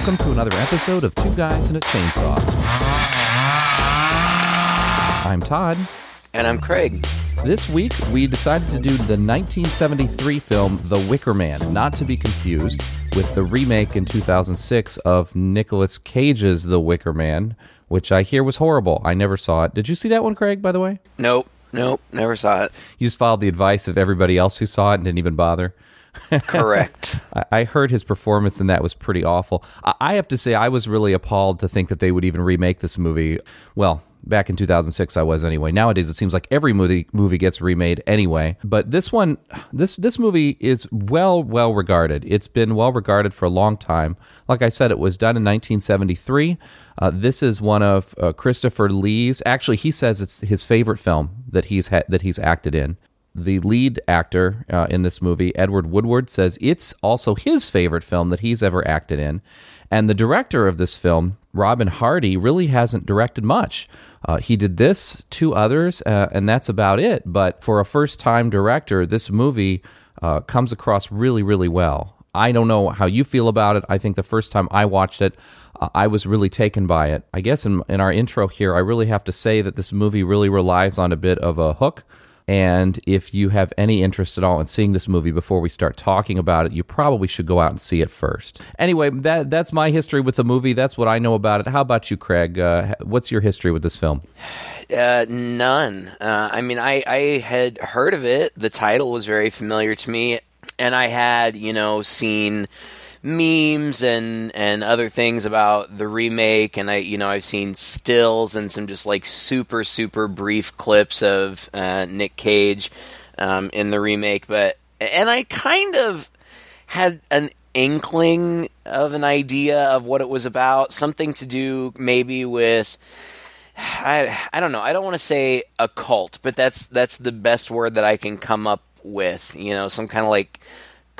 Welcome to another episode of Two Guys and a Chainsaw. I'm Todd. And I'm Craig. This week we decided to do the 1973 film The Wicker Man, not to be confused with the remake in 2006 of Nicolas Cage's The Wicker Man, which I hear was horrible. I never saw it. Did you see that one, Craig, by the way? Nope, nope, never saw it. You just followed the advice of everybody else who saw it and didn't even bother. Correct. I- heard his performance, and that was pretty awful. I-, I have to say, I was really appalled to think that they would even remake this movie. Well, back in 2006, I was anyway. Nowadays, it seems like every movie movie gets remade anyway. But this one, this this movie is well well regarded. It's been well regarded for a long time. Like I said, it was done in 1973. Uh, this is one of uh, Christopher Lee's. Actually, he says it's his favorite film that he's ha- that he's acted in the lead actor uh, in this movie, Edward Woodward, says it's also his favorite film that he's ever acted in. And the director of this film, Robin Hardy, really hasn't directed much. Uh, he did this, two others, uh, and that's about it. But for a first time director, this movie uh, comes across really, really well. I don't know how you feel about it. I think the first time I watched it, uh, I was really taken by it. I guess in, in our intro here, I really have to say that this movie really relies on a bit of a hook. And if you have any interest at all in seeing this movie before we start talking about it, you probably should go out and see it first. Anyway, that that's my history with the movie. That's what I know about it. How about you, Craig? Uh, what's your history with this film? Uh, none. Uh, I mean, I, I had heard of it. The title was very familiar to me, and I had, you know, seen memes and and other things about the remake. And I you know I've seen stills and some just like super super brief clips of uh, Nick Cage um, in the remake. But and I kind of had an inkling of an idea of what it was about. Something to do maybe with I I don't know. I don't want to say a cult but that's that's the best word that I can come up with you know some kind of like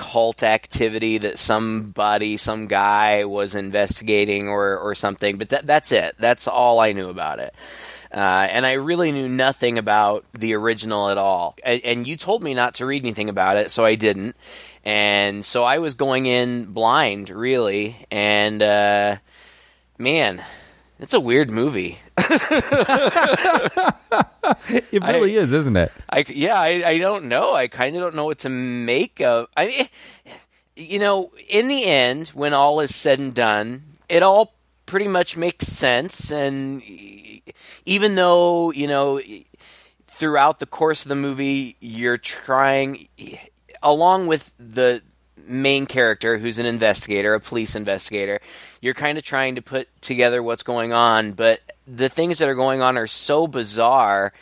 cult activity that somebody, some guy was investigating or, or something. But that, that's it. That's all I knew about it. Uh, and I really knew nothing about the original at all. And, and, you told me not to read anything about it, so I didn't. And so I was going in blind, really. And uh, man, it's a weird movie. it really I, is, isn't it? I yeah, I, I don't know. I kind of don't know what to make of. I mean, you know, in the end, when all is said and done, it all pretty much makes sense. And even though you know, throughout the course of the movie, you're trying, along with the main character who's an investigator, a police investigator, you're kind of trying to put together what's going on, but the things that are going on are so bizarre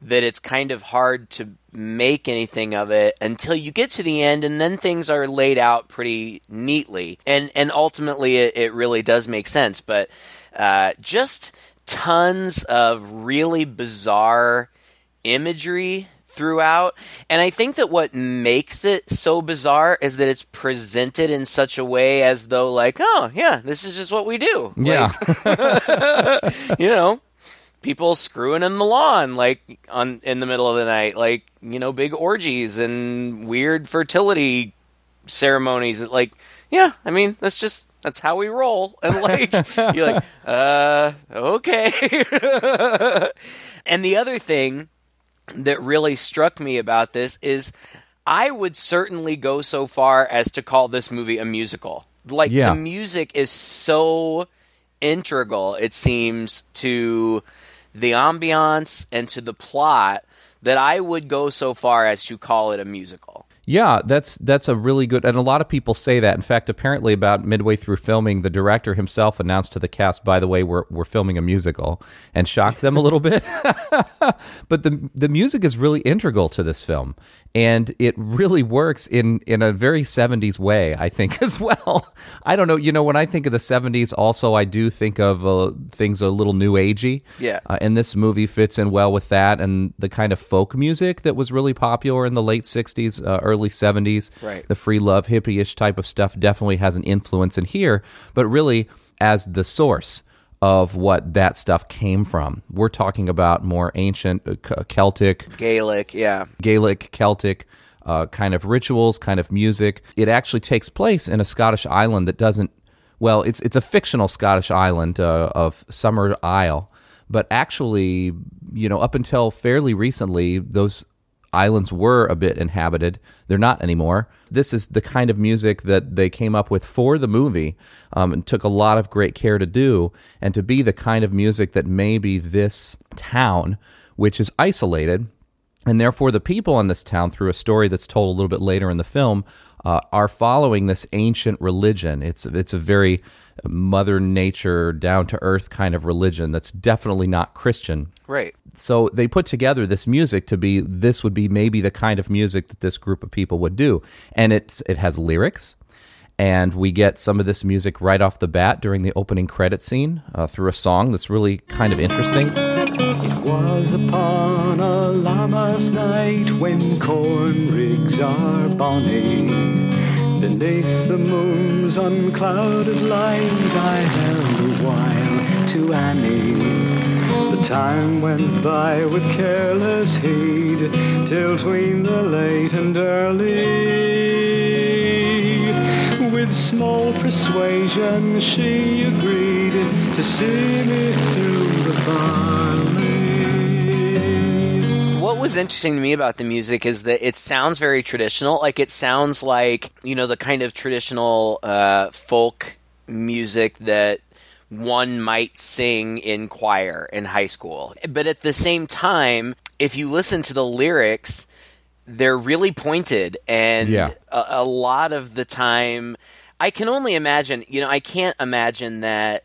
that it's kind of hard to make anything of it until you get to the end and then things are laid out pretty neatly. And and ultimately it, it really does make sense but uh, just tons of really bizarre imagery throughout. And I think that what makes it so bizarre is that it's presented in such a way as though, like, oh, yeah, this is just what we do. Yeah. Like, you know, people screwing in the lawn, like, on in the middle of the night, like, you know, big orgies and weird fertility ceremonies. Like, yeah, I mean, that's just that's how we roll. And like you're like, uh, okay. and the other thing that really struck me about this is I would certainly go so far as to call this movie a musical. Like Yeah. the music is so integral, it seems, to the ambiance and to the plot that I would go so far as to call it a musical. Yeah, that's that's a really good, and a lot of people say that. In fact, apparently, about midway through filming, the director himself announced to the cast, "By the way, we're we're filming a musical," and shocked them a little bit. but the the music is really integral to this film, and it really works in in a very '70s way, I think, as well. I don't know, you know, when I think of the '70s, also I do think of uh, things a little new agey. Yeah. Uh, and this movie fits in well with that and the kind of folk music that was really popular in the late 60s, uh, early 70s. Right. The free love, hippie ish type of stuff definitely has an influence in here, but really as the source of what that stuff came from. We're talking about more ancient uh, Celtic, Gaelic, yeah. Gaelic, Celtic uh, kind of rituals, kind of music. It actually takes place in a Scottish island that doesn't well, it's it's a fictional Scottish island uh, of Summerisle, but actually, you know, up until fairly recently, those islands were a bit inhabited. They're not anymore. This is the kind of music that they came up with for the movie um, and took a lot of great care to do, and to be the kind of music that maybe this town, which is isolated, and therefore the people in this town, through a story that's told a little bit later in the film, uh, are following this ancient religion. It's it's a very Mother Nature, down to earth kind of religion that's definitely not Christian. Right. So they put together this music to be this would be maybe the kind of music that this group of people would do, and it's it has lyrics. And we get some of this music right off the bat during the opening credit scene uh, through a song that's really kind of interesting. It was upon a lammas night when corn rigs are bonny. Beneath the moon's unclouded light, I held a while to Annie. Time went by with careless heed, till tween the late and early. With small persuasion, she agreed to see me through the barley. What was interesting to me about the music is that it sounds very traditional. Like it sounds like you know the kind of traditional uh, folk music that one might sing in choir in high school. But at the same time, if you listen to the lyrics, they're really pointed, and Yeah. a, a lot of the time, I can only imagine. You know, I can't imagine that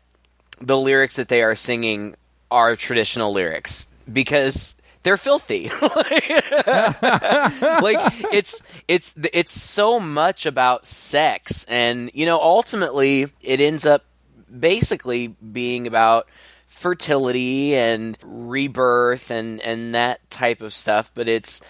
the lyrics that they are singing are traditional lyrics because they're filthy. like it's it's it's so much about sex and you know ultimately it ends up basically being about fertility and rebirth and and that type of stuff but it's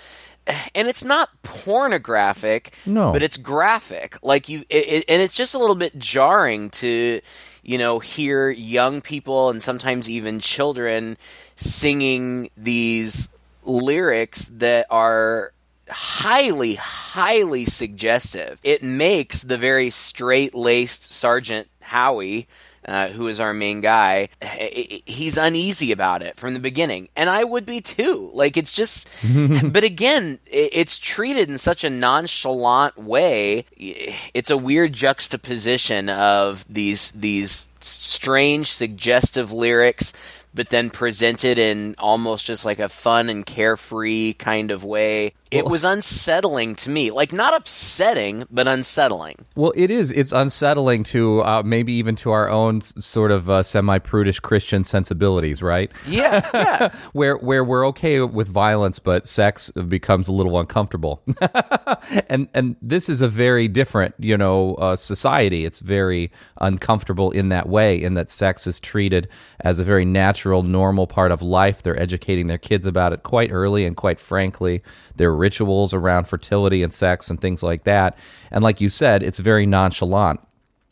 and it's not pornographic No. but it's graphic like you it, and it's just a little bit jarring to you know hear young people and sometimes even children singing these lyrics that are highly highly suggestive it makes the very straight-laced sergeant howie uh, who is our main guy, eh, eh, eh, he's uneasy about it from the beginning, and I would be too. Like it's just, but again, it's treated in such a nonchalant way. It's a weird juxtaposition of these these strange, suggestive lyrics, but then presented in almost just like a fun and carefree kind of way. It Well- was unsettling to me, like not upsetting, but unsettling. Well, it is. It's unsettling to uh, maybe even to our own sort of uh, semi-prudish Christian sensibilities, right? Yeah, yeah. Where where we're okay with violence, but sex becomes a little uncomfortable. and and this is a very different, you know, uh, society. It's very uncomfortable in that way, in that sex is treated as a very natural, normal part of life. They're educating their kids about it quite early, and quite frankly, their rituals around fertility and sex and things like that. And like you said, it's very nonchalant.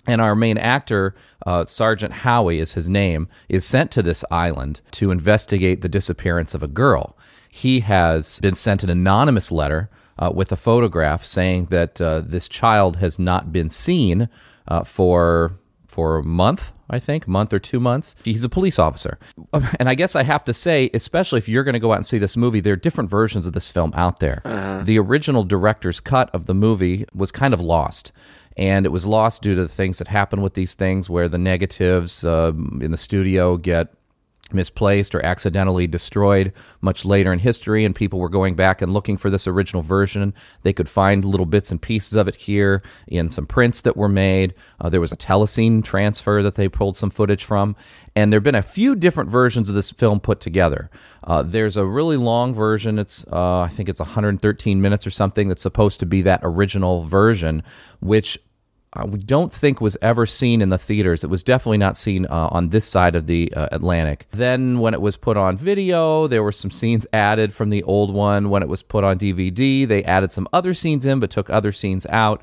And our main actor, uh, Sergeant Howie is his name, is sent to this island to investigate the disappearance of a girl. He has been sent an anonymous letter uh, with a photograph saying that uh, this child has not been seen uh, for for a month, I think, month or two months. He's a police officer. And I guess I have to say, especially if you're going to go out and see this movie, there are different versions of this film out there. The original director's cut of the movie was kind of lost. And it was lost due to the things that happen with these things where the negatives uh, in the studio get misplaced or accidentally destroyed much later in history, and people were going back and looking for this original version. They could find little bits and pieces of it here in some prints that were made. Uh, there was a telecine transfer that they pulled some footage from, and there have been a few different versions of this film put together. Uh, there's a really long version. It's uh, I think it's 113 minutes or something. That's supposed to be that original version, which uh, we don't think was ever seen in the theaters. It was definitely not seen uh, on this side of the uh, Atlantic. Then, when it was put on video, there were some scenes added from the old one. When it was put on DVD, they added some other scenes in, but took other scenes out.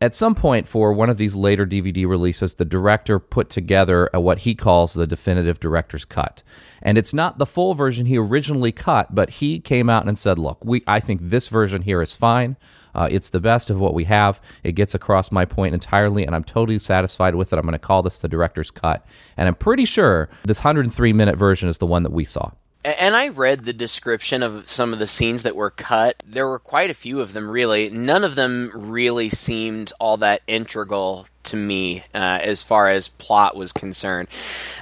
At some point, for one of these later DVD releases, the director put together what he calls the definitive director's cut. And it's not the full version he originally cut, but he came out and said, "Look, we I think this version here is fine. Uh, it's the best of what we have. It gets across my point entirely, and I'm totally satisfied with it. I'm going to call this the director's cut. And I'm pretty sure this 103 minute version is the one that we saw. And I read the description of some of the scenes that were cut. There were quite a few of them, really. None of them really seemed all that integral to me uh, as far as plot was concerned.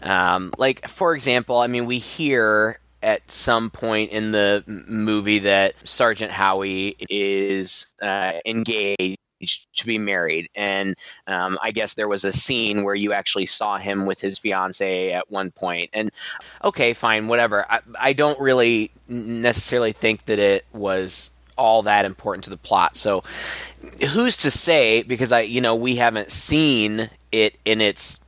Um, like, for example, I mean, we hear at some point in the movie that Sergeant Howie is uh, engaged to be married. And um, I guess there was a scene where you actually saw him with his fiance at one point. And okay, fine, whatever. I, I don't really necessarily think that it was all that important to the plot. So who's to say? Because I, you know, we haven't seen it in its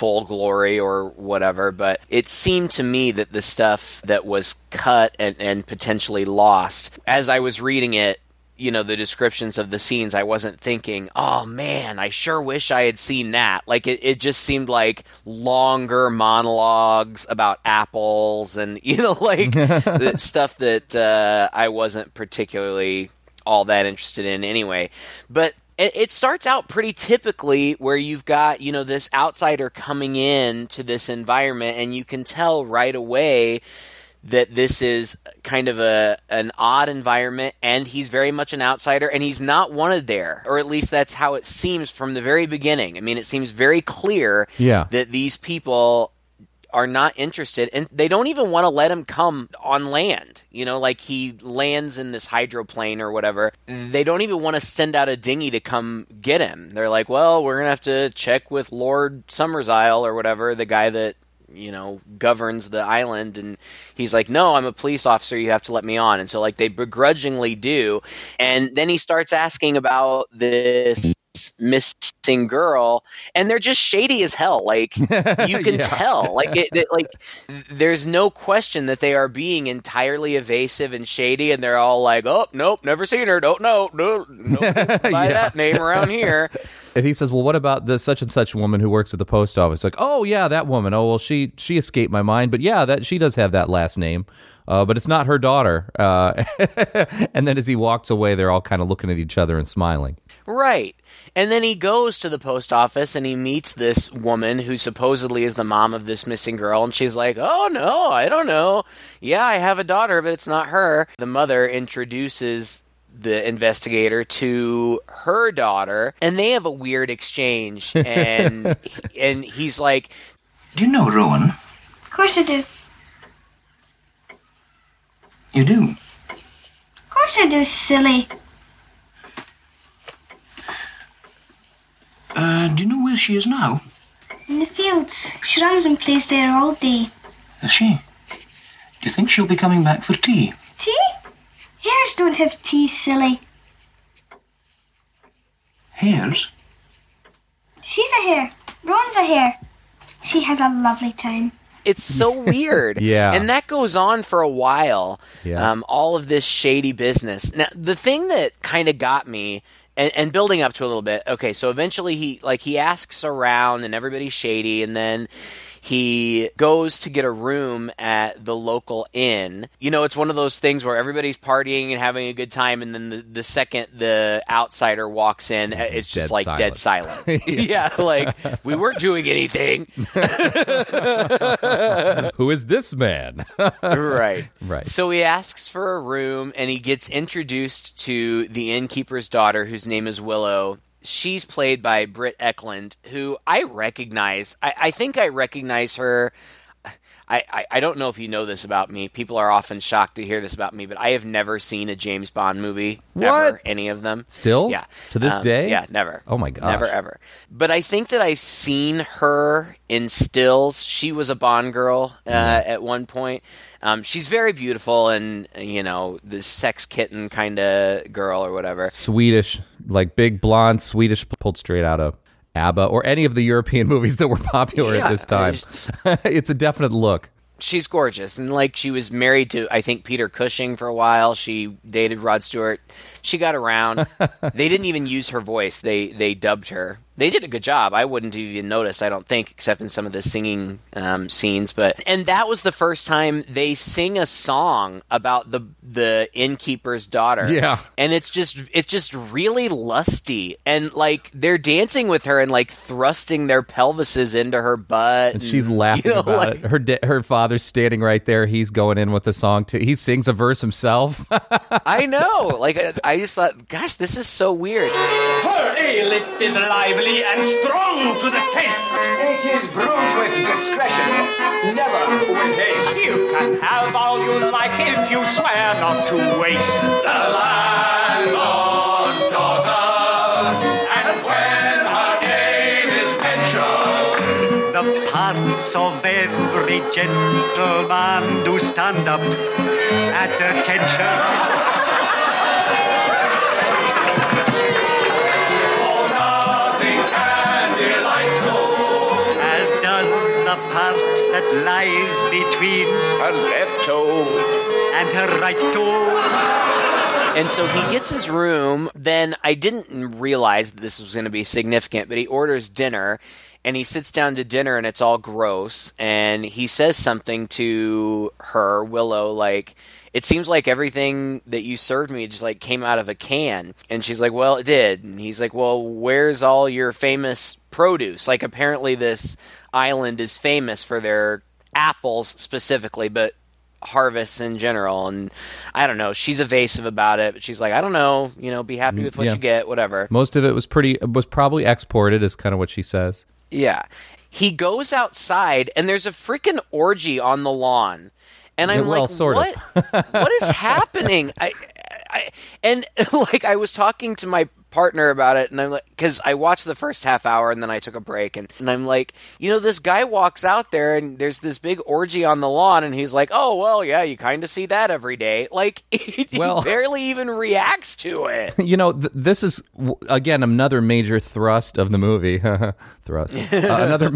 full glory or whatever, but it seemed to me that the stuff that was cut and, and potentially lost, as I was reading it, you know the descriptions of the scenes i wasn't thinking oh man i sure wish i had seen that. Like it, it just seemed like longer monologues about apples and you know like stuff that uh, i wasn't particularly all that interested in anyway. But it, it starts out pretty typically where you've got you know this outsider coming in to this environment and you can tell right away that this is kind of a an odd environment and he's very much an outsider and he's not wanted there or at least that's how it seems from the very beginning i mean it seems very clear yeah. that these people are not interested and they don't even want to let him come on land you know like he lands in this hydroplane or whatever. They don't even want to send out a dinghy to come get him. They're like well we're gonna have to check with lord Summers Isle or whatever the guy that you know governs the island and he's like no i'm a police officer you have to let me on. And so like they begrudgingly do and then he starts asking about this missing girl and they're just shady as hell like you can Yeah. tell like it, it- like there's no question that they are being entirely evasive and shady and they're all like oh nope never seen her don't know no no by Yeah. that name around here And he says, "Well, what about the such and such woman who works at the post office?" Like, "Oh yeah, that woman. Oh well, she she escaped my mind, but yeah, that she does have that last name, uh, but it's not her daughter." Uh, and then as he walks away, they're all kind of looking at each other and smiling. Right. And then he goes to the post office and he meets this woman who supposedly is the mom of this missing girl. And she's like, Oh, no, I don't know. Yeah, I have a daughter, but it's not her. The mother introduces the investigator to her daughter and they have a weird exchange and and he's like Do you know Rowan? Of course I do. You do. Of course I do, silly. Uh, do you know where she is now? In the fields. She runs and plays there all day. Is she? Do you think she'll be coming back for tea? Tea? Hares don't have tea, silly. Hares? She's a hare. Rowan's a hare. She has a lovely time. it's so weird. Yeah. And that goes on for a while. Yeah. Um, all of this shady business. Now, the thing that kind of got me, and, and building up to a little bit, okay, so eventually he, like, he asks around and everybody's shady, and then he goes to get a room at the local inn. You know, it's one of those things where everybody's partying and having a good time, and then the, the second the outsider walks in, it's just dead like dead silence. silence. yeah, like, we weren't doing anything. Who is this man? right. Right. So he asks for a room and he gets introduced to the innkeeper's daughter, whose name is Willow. She's played by Britt Ekland, who I recognize. I, I think I recognize her. I, I, don't know if you know this about me. People are often shocked to hear this about me, but I have never seen a James Bond movie ever. What? Any of them? Still? Yeah. To this Um, day? Yeah, never. Oh my god. Never ever. But I think that I've seen her in stills. She was a Bond girl uh, at one point. Um, she's very beautiful and you know the sex kitten kind of girl or whatever. Swedish, like big blonde Swedish, pulled straight out of ABBA or any of the European movies that were popular Yeah, at this time. it's a definite look. She's gorgeous and like she was married to I think Peter Cushing for a while. She dated Rod Stewart. She got around. they didn't even use her voice. They they dubbed her. They did a good job. I wouldn't have even noticed. I don't think, except in some of the singing um, scenes. But and that was the first time they sing a song about the the innkeeper's daughter. Yeah. and it's just it's just really lusty and like they're dancing with her and like thrusting their pelvises into her butt. And she's laughing you know, about like- it. Her da- her father's standing right there. He's going in with the song too. He sings a verse himself. I know. Like I, I just thought, gosh, this is so weird. Her ale it is lively and strong to the taste. It is brewed with discretion, never with haste. You can have all you like if you swear not to waste. The landlord's daughter, and when her name is mentioned, The parts of every gentleman do stand up at attention. Part that lies between Her left toe. and her right toe. And so he gets his room. Then I didn't realize that this was going to be significant, but he orders dinner and he sits down to dinner and it's all gross. And he says something to her, Willow, like, it seems like everything that you served me just like came out of a can. And she's like, well, it did. And he's like, well, where's all your famous produce? Like, apparently this island is famous for their apples specifically, but harvests in general and i don't know she's evasive about it but she's like i don't know you know be happy mm, with what yeah. you get whatever Most of it was pretty was probably exported, is kind of what she says. yeah he goes outside and there's a freaking orgy on the lawn and i'm Yeah, well, like sort of. what what is happening I, I and like i was talking to my partner about it and i'm like because i watched the first half hour and then i took a break and, and i'm like you know this guy walks out there and there's this big orgy on the lawn and he's like oh well yeah you kind of see that every day like he Well- barely even reacts to it You know, th- this is again another major thrust of the movie. thrust. Uh, another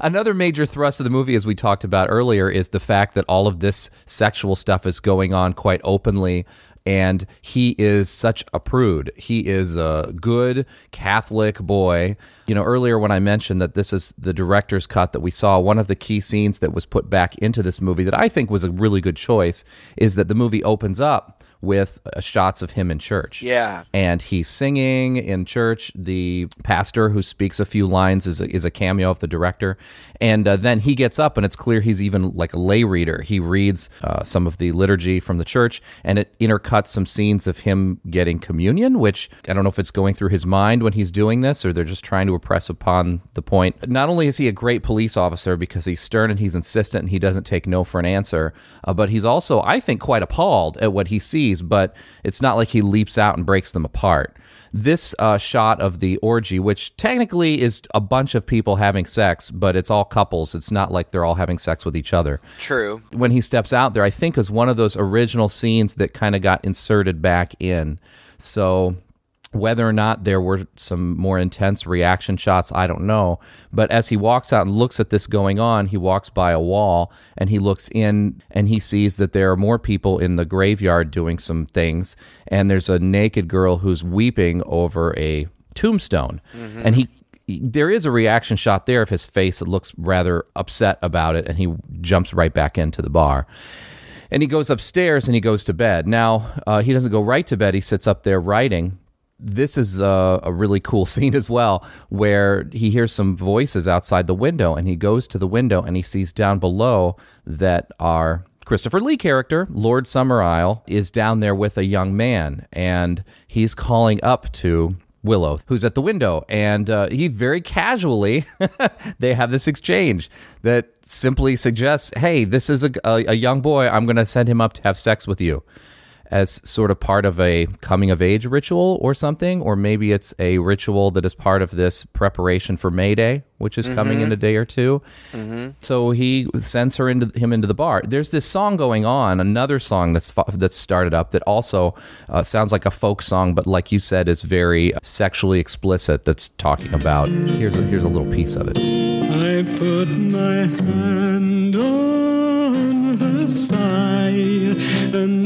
another major thrust of the movie, as we talked about earlier, is the fact that all of this sexual stuff is going on quite openly. And he is such a prude. He is a good Catholic boy. You know, earlier when I mentioned that this is the director's cut that we saw, one of the key scenes that was put back into this movie that I think was a really good choice is that the movie opens up with uh, shots of him in church. Yeah. And he's singing in church. The pastor who speaks a few lines is a, is a cameo of the director. And uh, then he gets up, and it's clear he's even like a lay reader. He reads uh, some of the liturgy from the church, and it intercuts some scenes of him getting communion, which I don't know if it's going through his mind when he's doing this or they're just trying to impress upon the point. Not only is he a great police officer because he's stern and he's insistent and he doesn't take no for an answer, uh, but he's also, I think, quite appalled at what he sees, but it's not like he leaps out and breaks them apart. This uh, shot of the orgy, which technically is a bunch of people having sex, but it's all couples. It's not like they're all having sex with each other. true When he steps out there, I think is one of those original scenes that kind of got inserted back in. So whether or not there were some more intense reaction shots, I don't know. But as he walks out and looks at this going on, he walks by a wall and he looks in and he sees that there are more people in the graveyard doing some things. And there's a naked girl who's weeping over a tombstone. And he there is a reaction shot there of his face that looks rather upset about it, and he jumps right back into the bar. And he goes upstairs and he goes to bed. Now, uh, he doesn't go right to bed, he sits up there writing. This is a, a really cool scene as well, where he hears some voices outside the window, and he goes to the window and he sees down below that our Christopher Lee character, Lord Summerisle, is down there with a young man, and he's calling up to Willow, who's at the window, and uh, he very casually they have this exchange that simply suggests, "Hey, this is a, a, a young boy. I'm going to send him up to have sex with you." As sort of part of a coming of age ritual or something, or maybe it's a ritual that is part of this preparation for May Day, which is coming in a day or 2 So he sends her into him into the bar. There's this song going on, another song that's fu- that's started up that also uh, sounds like a folk song, but like you said, is very sexually explicit. That's talking about here's a, here's a little piece of it. I put my hand on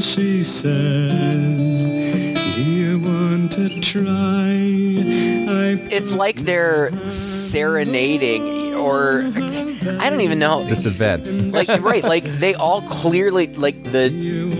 she says, Do "You want to try?" I it's like they're serenading or I don't even know. This event. like right like they all clearly like the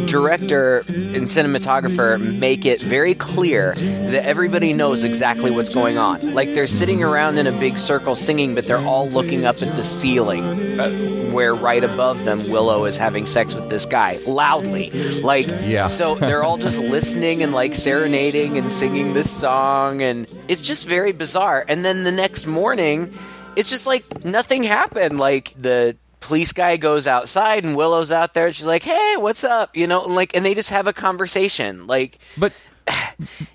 director and cinematographer make it very clear that everybody knows exactly what's going on like they're sitting around in a big circle singing but they're all looking up at the ceiling uh, where right above them willow is having sex with this guy loudly like Yeah. so they're all just listening and like serenading and singing this song and it's just very bizarre and then the next morning it's just like nothing happened. Like the police guy goes outside and willow's out there. And she's like hey what's up? You know and like and they just have a conversation. Like But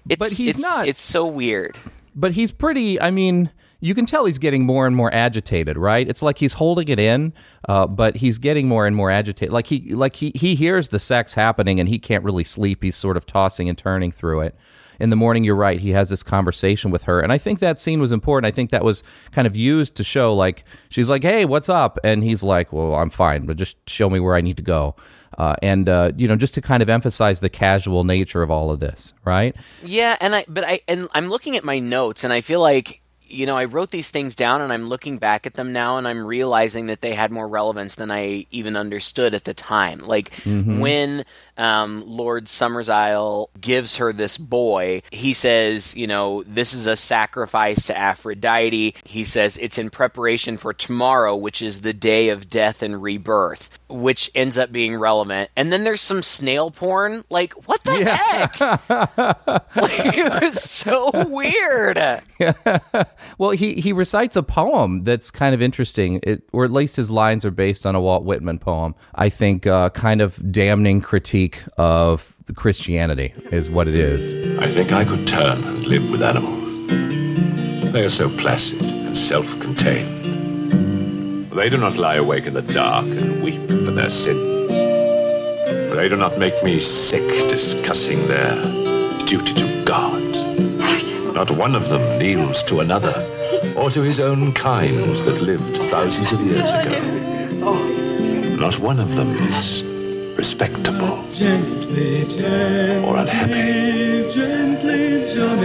it's But he's it's, not- it's so weird. But he's pretty i mean you can tell he's getting more and more agitated right? It's like he's holding it in uh, but he's getting more and more agitated. Like he like he, he hears the sex happening and he can't really sleep. He's sort of tossing and turning through it in the morning you're right he has this conversation with her. And i think that scene was important. I think that was kind of used to show like she's like hey what's up? And he's like well i'm fine but just show me where i need to go. Uh, and uh, you know just to kind of emphasize the casual nature of all of this right? Yeah, and I but I and I'm looking at my notes and I feel like you know, I wrote these things down and I'm looking back at them now and I'm realizing that they had more relevance than I even understood at the time. Like when um, Lord Summersisle gives her this boy, he says, you know, this is a sacrifice to Aphrodite. He says it's in preparation for tomorrow, which is the day of death and rebirth, which ends up being relevant. And then there's some snail porn. Like, what the heck? like, it was so weird. Yeah. Well, he, he recites a poem that's kind of interesting, it, or at least his lines are based on a Walt Whitman poem. I think uh, kind of damning critique of Christianity is what it is. I think I could turn and live with animals. They are so placid and self contained. They do not lie awake in the dark and weep for their sins. They do not make me sick discussing their duty to God. Not one of them kneels to another or to his own kind that lived thousands of years ago. Not one of them is respectable or unhappy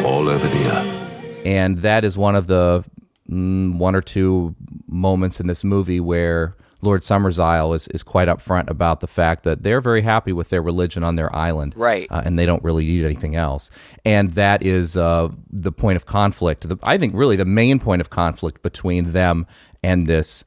all over the earth. and that is one of the mm, one or two moments in this movie where Lord Summersisle is, is quite upfront about the fact that they're very happy with their religion on their island, Right. Uh, and they don't really need anything else. And that is uh, the point of conflict. The, I think really the main point of conflict between them and this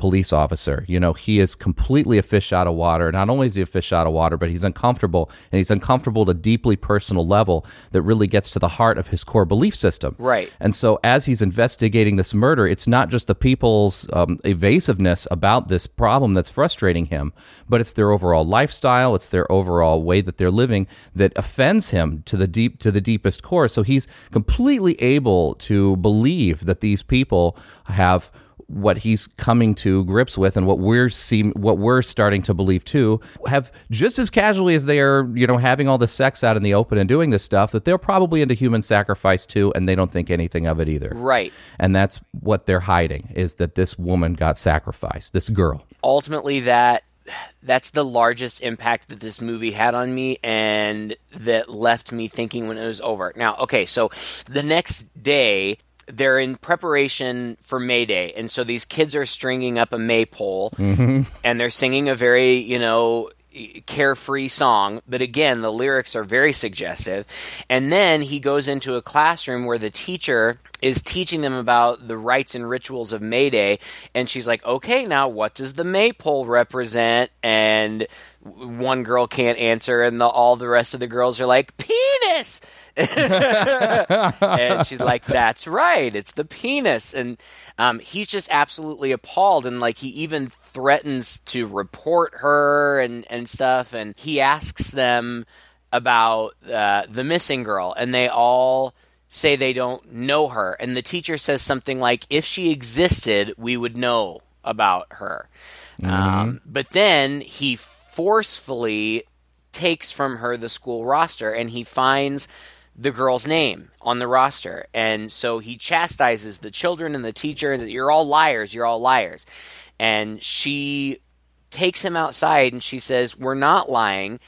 police officer. You know, he is completely a fish out of water. Not only is he a fish out of water, but he's uncomfortable, and he's uncomfortable at a deeply personal level that really gets to the heart of his core belief system. Right. And so, as he's investigating this murder, it's not just the people's um, evasiveness about this problem that's frustrating him, but it's their overall lifestyle, it's their overall way that they're living that offends him to the deep to the deepest core. So he's completely able to believe that these people have what he's coming to grips with and what we're seem what we're starting to believe too have just as casually as they are you know having all the sex out in the open and doing this stuff that they're probably into human sacrifice too and they don't think anything of it either Right. and that's what they're hiding is that this woman got sacrificed this girl ultimately that that's the largest impact that this movie had on me and that left me thinking when it was over. Now, okay, so the next day they're in preparation for May Day, and so these kids are stringing up a maypole, mm-hmm. and they're singing a very, you know, carefree song. But again, the lyrics are very suggestive. And then he goes into a classroom where the teacher is teaching them about the rites and rituals of May Day, and she's like, "Okay, now what does the maypole represent?" And one girl can't answer, and the, all the rest of the girls are like, "Penis." and she's like, "That's right, it's the penis." And um, he's just absolutely appalled, and like he even threatens to report her and and stuff. And he asks them about uh, the missing girl, and they all say they don't know her. And the teacher says something like, "If she existed, we would know about her." Um, but then he forcefully takes from her the school roster and he finds the girl's name on the roster. And so he chastises the children and the teacher that you're all liars, you're all liars. And she takes him outside and she says, We're not lying.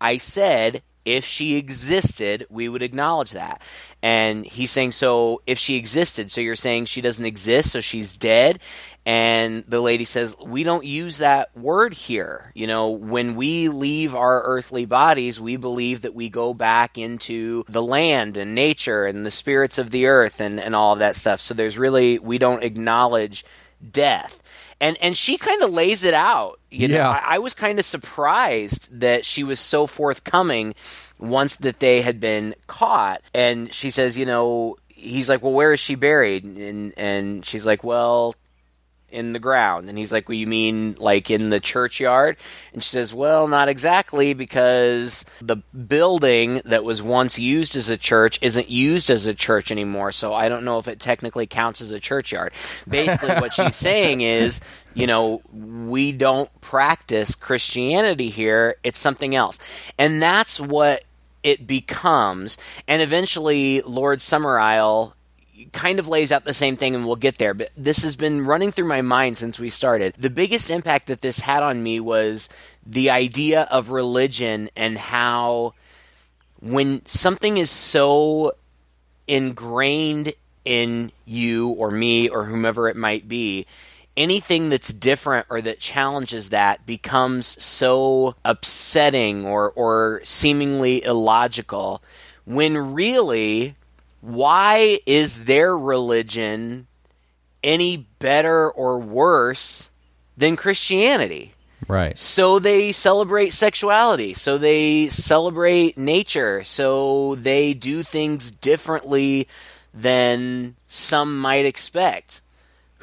I said if she existed, we would acknowledge that. And he's saying, so if she existed, so you're saying she doesn't exist, so she's dead? And the lady says, we don't use that word here. You know, when we leave our earthly bodies, we believe that we go back into the land and nature and the spirits of the earth and, and all of that stuff. So there's really, we don't acknowledge death and and she kind of lays it out. You know, Yeah. I, I was kind of surprised that she was so forthcoming once that they had been caught. And she says, you know, he's like, well, where is she buried? And and she's like, well. In the ground, and he's like, "Well, you mean like in the churchyard?" And she says, "Well, not exactly, because the building that was once used as a church isn't used as a church anymore. So I don't know if it technically counts as a churchyard." Basically, what she's saying is, you know, we don't practice Christianity here. It's something else. And that's what it becomes. And eventually, Lord Summerisle kind of lays out the same thing, and we'll get there. But this has been running through my mind since we started. The biggest impact that this had on me was the idea of religion and how when something is so ingrained in you or me or whomever it might be, anything that's different or that challenges that becomes so upsetting or, or seemingly illogical when really why is their religion any better or worse than Christianity? Right. So they celebrate sexuality. So they celebrate nature. So they do things differently than some might expect.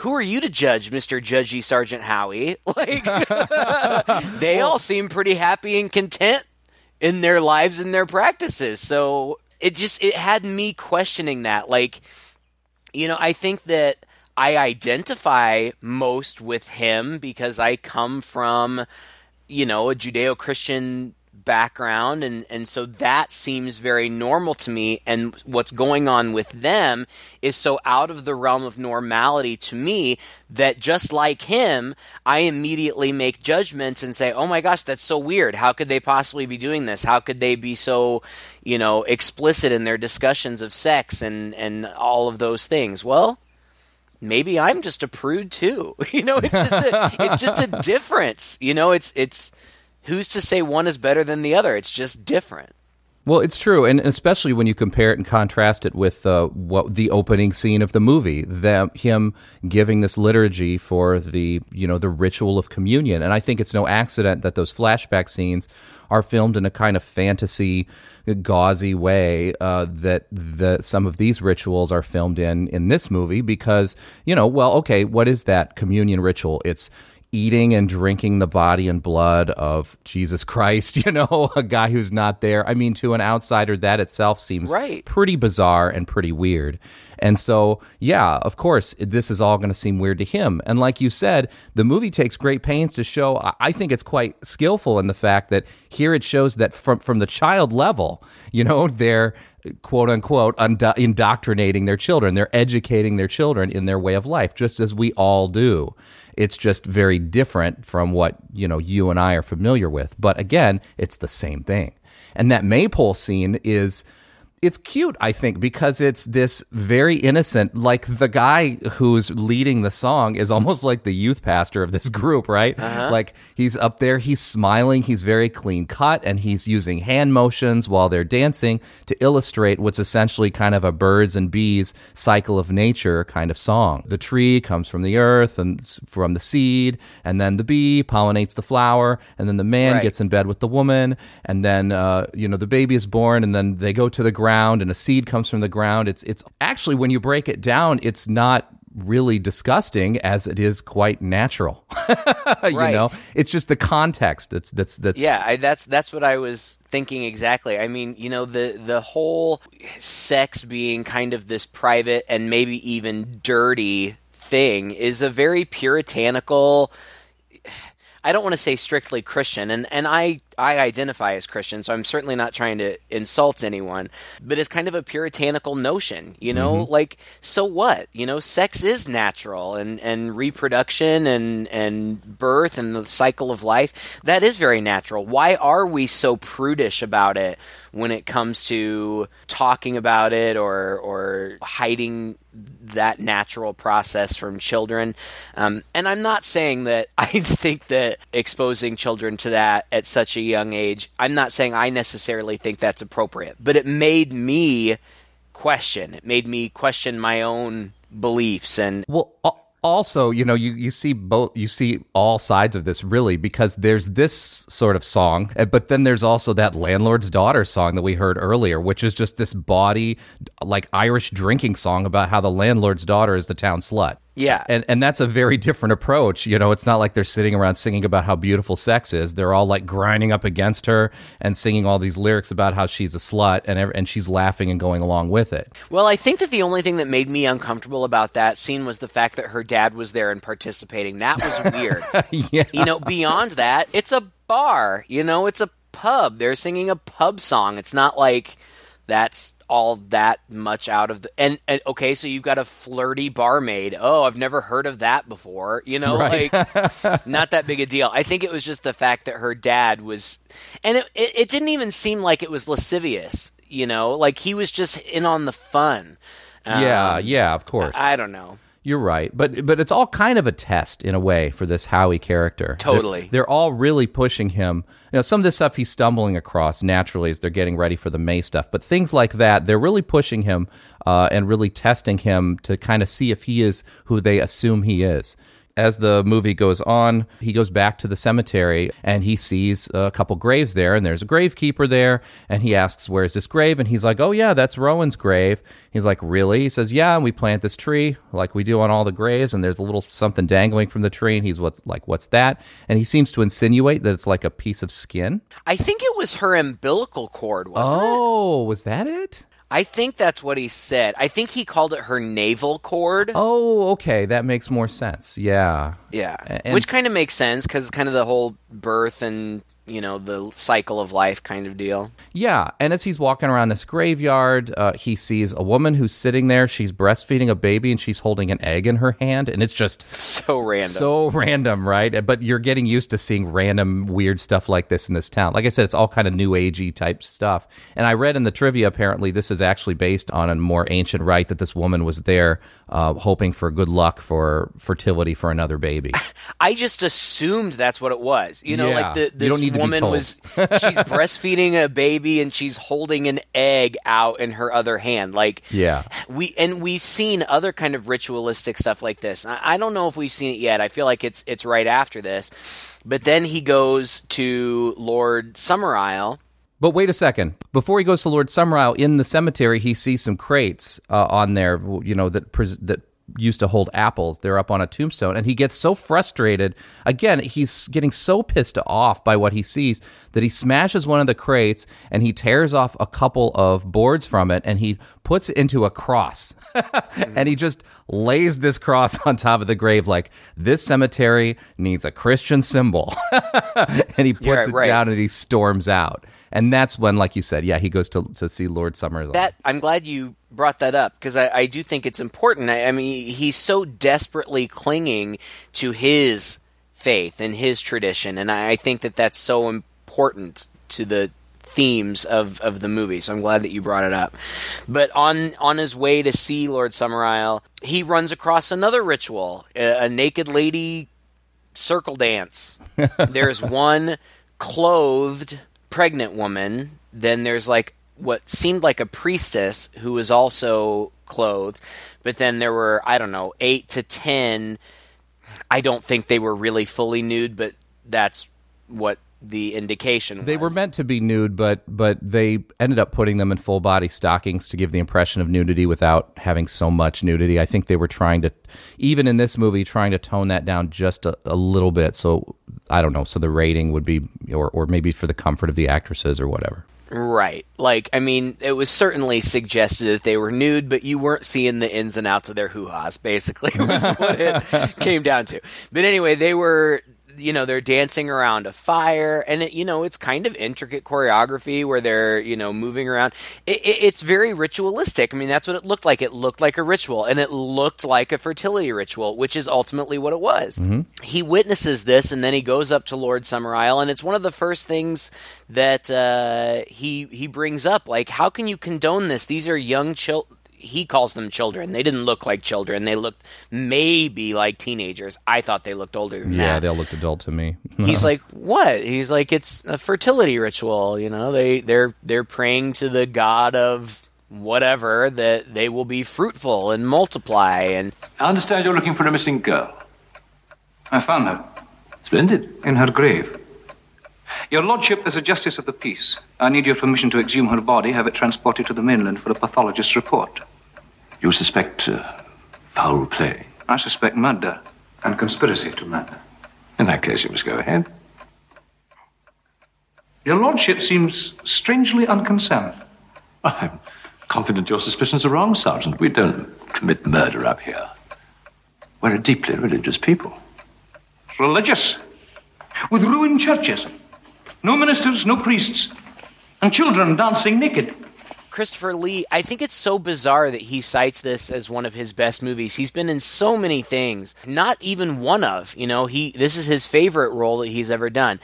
Who are you to judge, Mr. Judgy Sergeant Howie? Like, they all seem pretty happy and content in their lives and their practices. So it just, it had me questioning that. Like, you know, I think that I identify most with him because I come from, you know, a Judeo Christian background and and so that seems very normal to me and what's going on with them is so out of the realm of normality to me that just like him I immediately make judgments and say oh my gosh that's so weird how could they possibly be doing this how could they be so you know explicit in their discussions of sex and and all of those things well maybe I'm just a prude too. You know, it's just a it's just a difference. You know, it's it's who's to say one is better than the other? It's just different. Well, it's true, and especially when you compare it and contrast it with uh, what the opening scene of the movie, them him giving this liturgy for the you know the ritual of communion, and I think it's no accident that those flashback scenes are filmed in a kind of fantasy, gauzy way uh, that the some of these rituals are filmed in in this movie because you know well okay what is that communion ritual? It's eating and drinking the body and blood of Jesus Christ, you know, a guy who's not there. I mean, to an outsider, that itself seems Right. pretty bizarre and pretty weird. And so, yeah, of course, this is all going to seem weird to him. And like you said, the movie takes great pains to show. I- think it's quite skillful in the fact that here it shows that from from the child level, you know, they're quote unquote undo- indoctrinating their children. They're educating their children in their way of life, just as we all do. It's just very different from what you know you and I are familiar with. But again, it's the same thing. And that maypole scene is it's cute, I think, because it's this very innocent, like the guy who's leading the song is almost like the youth pastor of this group, right? Like he's up there, he's smiling, he's very clean cut, and he's using hand motions while they're dancing to illustrate what's essentially kind of a birds and bees cycle of nature kind of song. The tree comes from the earth and from the seed, and then the bee pollinates the flower, and then the man Right. gets in bed with the woman, and then uh, you know the baby is born, and then they go to the ground, and a seed comes from the ground. It's it's actually when you break it down, it's not really disgusting as it is quite natural. you Right. know, it's just the context. That's that's that's Yeah, I, that's that's what I was thinking exactly. I mean, you know, the the whole sex being kind of this private and maybe even dirty thing is a very puritanical I don't want to say strictly Christian, and, and I, I identify as Christian, so I'm certainly not trying to insult anyone, but it's kind of a puritanical notion, you know, Mm-hmm. like, so what? You know, sex is natural and, and reproduction and, and birth and the cycle of life, that is very natural. Why are we so prudish about it when it comes to talking about it or, or hiding that natural process from children. Um, and I'm not saying that I think that exposing children to that at such a young age, I'm not saying I necessarily think that's appropriate, but it made me question. It made me question my own beliefs and Well, also, you know, you, you see both, you see all sides of this really because there's this sort of song, uh, but then there's also that landlord's daughter song that we heard earlier, which is just this bawdy, like Irish drinking song about how the landlord's daughter is the town slut. Yeah. And and that's a very different approach. You know, it's not like they're sitting around singing about how beautiful sex is. They're all like grinding up against her and singing all these lyrics about how she's a slut and and she's laughing and going along with it. Well, I think that the only thing that made me uncomfortable about that scene was the fact that her dad was there and participating. That was weird. yeah. you know, beyond that, it's a bar. You know, it's a pub. They're singing a pub song. It's not like that's all that much out of the and, and okay so you've got a flirty barmaid. Oh i've never heard of that before. You know Right. like not that big a deal. I think it was just the fact that her dad was and it, it, it didn't even seem like it was lascivious you know? Like he was just in on the fun. Yeah, Um, yeah, of course. i don't know You're right, but but it's all kind of a test in a way for this Howie character. Totally. they're, they're all really pushing him. You know, some of this stuff he's stumbling across naturally as they're getting ready for the May stuff, but things like that, they're really pushing him uh, and really testing him to kind of see if he is who they assume he is. As the movie goes on, he goes back to the cemetery and he sees a couple graves there, and there's a gravekeeper there, and he asks, "Where's this grave?" And he's like, "Oh yeah, that's Rowan's grave." He's like, "Really?" He says, "Yeah." And we plant this tree like we do on all the graves, and there's a little something dangling from the tree, and he's what's like, "What's that?" And he seems to insinuate that it's like a piece of skin. i think it was her umbilical cord wasn't it Oh, was that it? I think that's what he said. I think he called it her navel cord. Oh, okay, that makes more sense. Yeah. Yeah, and- which kind of makes sense because kind of the whole birth and you know the cycle of life kind of deal. Yeah, and as he's walking around this graveyard, uh, he sees a woman who's sitting there. She's breastfeeding a baby and she's holding an egg in her hand, and it's just So random. so random, right? But you're getting used to seeing random weird stuff like this in this town. Like I said, it's all kind of new agey type stuff. And I read in the trivia apparently this is actually based on a more ancient rite that this woman was there uh, hoping for good luck for fertility for another baby. I just assumed that's what it was. You know, Yeah, like the, this don't need to be woman told. was she's breastfeeding a baby and she's holding an egg out in her other hand. Like Yeah. we and we've seen other kind of ritualistic stuff like this. I, I don't know if we've seen it yet. I feel like it's it's right after this. But then he goes to Lord Summerisle. But wait a second. Before he goes to Lord Summerisle in the cemetery, he sees some crates uh, on there, you know, that pres- that used to hold apples. They're up on a tombstone, and he gets so frustrated. Again, he's getting so pissed off by what he sees that he smashes one of the crates and he tears off a couple of boards from it, and he puts it into a cross. and he just lays this cross on top of the grave, like this cemetery needs a Christian symbol. and he puts Yeah, it down and he storms out. And that's when, like you said, yeah, he goes to to see Lord Summers. That I'm glad you brought that up because I, I do think it's important. I, I mean, he's so desperately clinging to his faith and his tradition, and I, I think that that's so important to the themes of, of the movie. So I'm glad that you brought it up. But on on his way to see Lord Summerisle, he runs across another ritual: a, a naked lady circle dance. there's one clothed pregnant woman. Then there's like what seemed like a priestess who was also clothed. But then there were, I don't know, eight to ten. I don't think they were really fully nude, but that's what the indication They were meant to be nude, but but they ended up putting them in full body stockings to give the impression of nudity without having so much nudity. I think they were trying to, even in this movie, trying to tone that down just a, a little bit. So I don't know. So the rating would be, or or maybe for the comfort of the actresses or whatever. Right. Like, I mean, it was certainly suggested that they were nude, but you weren't seeing the ins and outs of their hoo ha's, basically, was what it came down to. But anyway, they were you know they're dancing around a fire and it, you know it's kind of intricate choreography where they're you know moving around. It, it, it's very ritualistic. I mean that's what it looked like. It looked like a ritual and it looked like a fertility ritual which is ultimately what it was. He witnesses this and then he goes up to lord summerisle and it's one of the first things that uh, he he brings up like how can you condone this? These are young children he calls them children. They didn't look like children. They looked maybe like teenagers. I thought they looked older than Yeah, that. they all looked adult to me. He's like, "What?" He's like, "It's a fertility ritual. You know, they they're they're praying to the god of whatever that they will be fruitful and multiply." And I understand you're looking for a missing girl. I found her Splendid. in her grave. Your Lordship, as a Justice of the Peace, I need your permission to exhume her body, have it transported to the mainland for a pathologist's report. You suspect uh, foul play. I suspect murder and conspiracy to murder. In that case, you must go ahead. Your Lordship seems strangely unconcerned. I'm confident your suspicions are wrong, Sergeant. We don't commit murder up here. We're a deeply religious people. Religious, with ruined churches, no ministers, no priests, and children dancing naked. Christopher Lee, I think it's so bizarre that he cites this as one of his best movies. He's been in so many things, not even one of. You know, he this is his favorite role that he's ever done.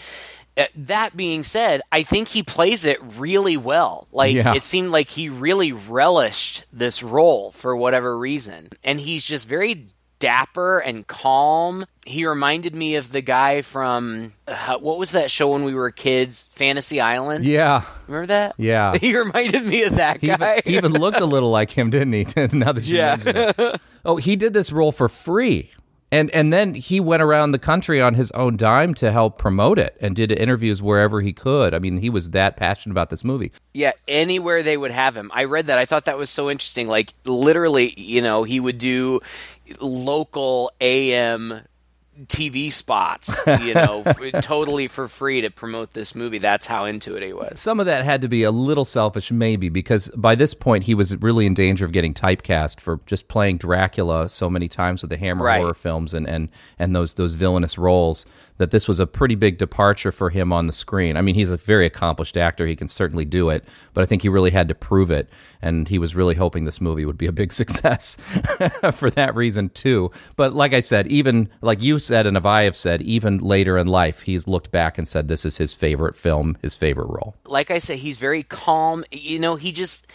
Uh, that being said, I think he plays it really well. Like Yeah. it seemed like he really relished this role for whatever reason, and he's just very dapper and calm. He reminded me of the guy from uh, what was that show when we were kids, Fantasy Island. Yeah, Remember that? Yeah. He reminded me of that he even, guy. he even looked a little like him, didn't he? now that you Yeah. mention it. Oh, he did this role for free. And and then he went around the country on his own dime to help promote it and did interviews wherever he could. I mean, he was that passionate about this movie. Yeah, anywhere they would have him. I read that. I thought that was so interesting. Like literally, you know, he would do local AM TV spots, you know, totally for free to promote this movie. That's how into it he was. Some of that had to be a little selfish, maybe, because by this point he was really in danger of getting typecast for just playing Dracula so many times with the Hammer Right. horror films and, and, and those those villainous roles. That this was a pretty big departure for him on the screen. I mean, he's a very accomplished actor; he can certainly do it. But I think he really had to prove it, and he was really hoping this movie would be a big success for that reason too. But like I said, even like you said and I have said, even later in life, he's looked back and said this is his favorite film, his favorite role. Like I said, he's very calm. You know, he just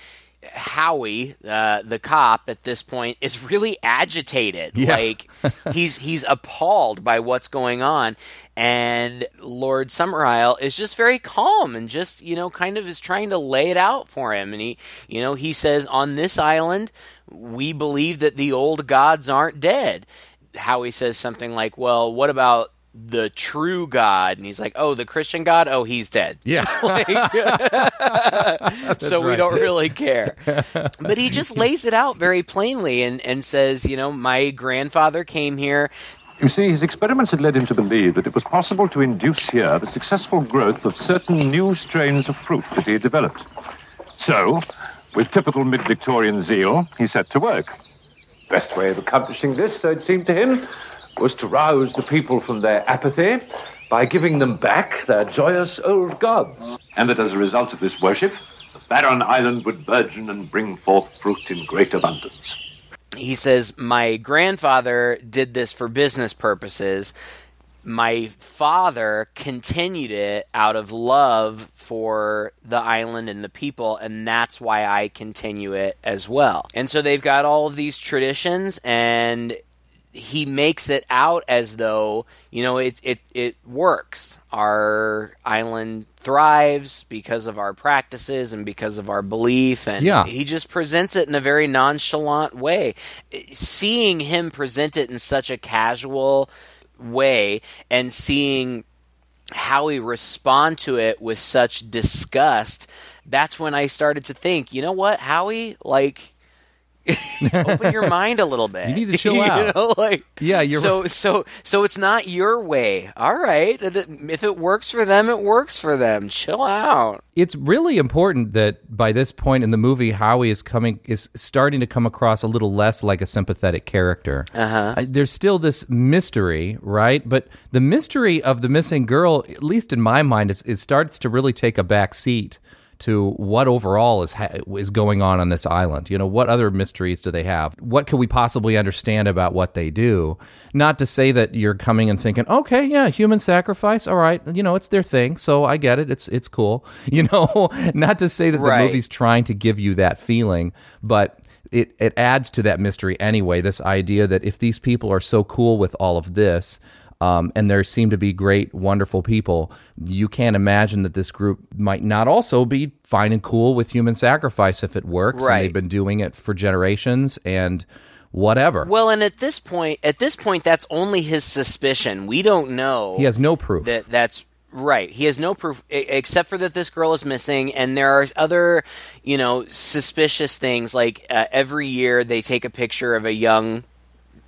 Howie, uh, the cop at this point, is really agitated. Yeah. Like he's he's appalled by what's going on, and Lord Summerisle is just very calm and just you know kind of is trying to lay it out for him. And he you know he says on this island we believe that the old gods aren't dead. Howie says something like, "Well, what about?" The true God, and he's like, "Oh, the Christian God. Oh, he's dead." Yeah. so we don't really care. But he just lays it out very plainly and, and says, you know, my grandfather came here. You see, his experiments had led him to believe that it was possible to induce here the successful growth of certain new strains of fruit that he had developed. So, with typical mid Victorian zeal, he set to work. Best way of accomplishing this, so it seemed to him, was to rouse the people from their apathy by giving them back their joyous old gods. And that as a result of this worship, the barren island would burgeon and bring forth fruit in great abundance. He says, my grandfather did this for business purposes. My father continued it out of love for the island and the people, and that's why I continue it as well. And so they've got all of these traditions, and he makes it out as though you know it it it works. Our island thrives because of our practices and because of our belief, and Yeah. he just presents it in a very nonchalant way. Seeing him present it in such a casual way, and seeing Howie respond to it with such disgust, that's when I started to think, you know what, Howie, like open your mind a little bit. You need to chill out. you know, like Yeah, you're so so so it's not your way. All right, if it works for them, it works for them. Chill out. it's really important that by this point in the movie, Howie is coming is starting to come across a little less like a sympathetic character. Uh-huh. There's still this mystery, right? But the mystery of the missing girl, at least in my mind, is it starts to really take a back seat to what overall is ha- is going on on this island. You know, what other mysteries do they have? What can we possibly understand about what they do? Not to say that you're coming and thinking, okay, yeah, human sacrifice, all right, you know, it's their thing, so I get it. It's it's cool. You know, not to say that Right. the movie's trying to give you that feeling, but it, it adds to that mystery anyway. This idea that if these people are so cool with all of this, um, and there seem to be great, wonderful people, you can't imagine that this group might not also be fine and cool with human sacrifice if it works. And Right. they've been doing it for generations and whatever. Well, and at this point, at this point, that's only his suspicion. We don't know. he has no proof. that that's right. He has no proof except for that this girl is missing, and there are other, you know, suspicious things. Like uh, every year they take a picture of a young.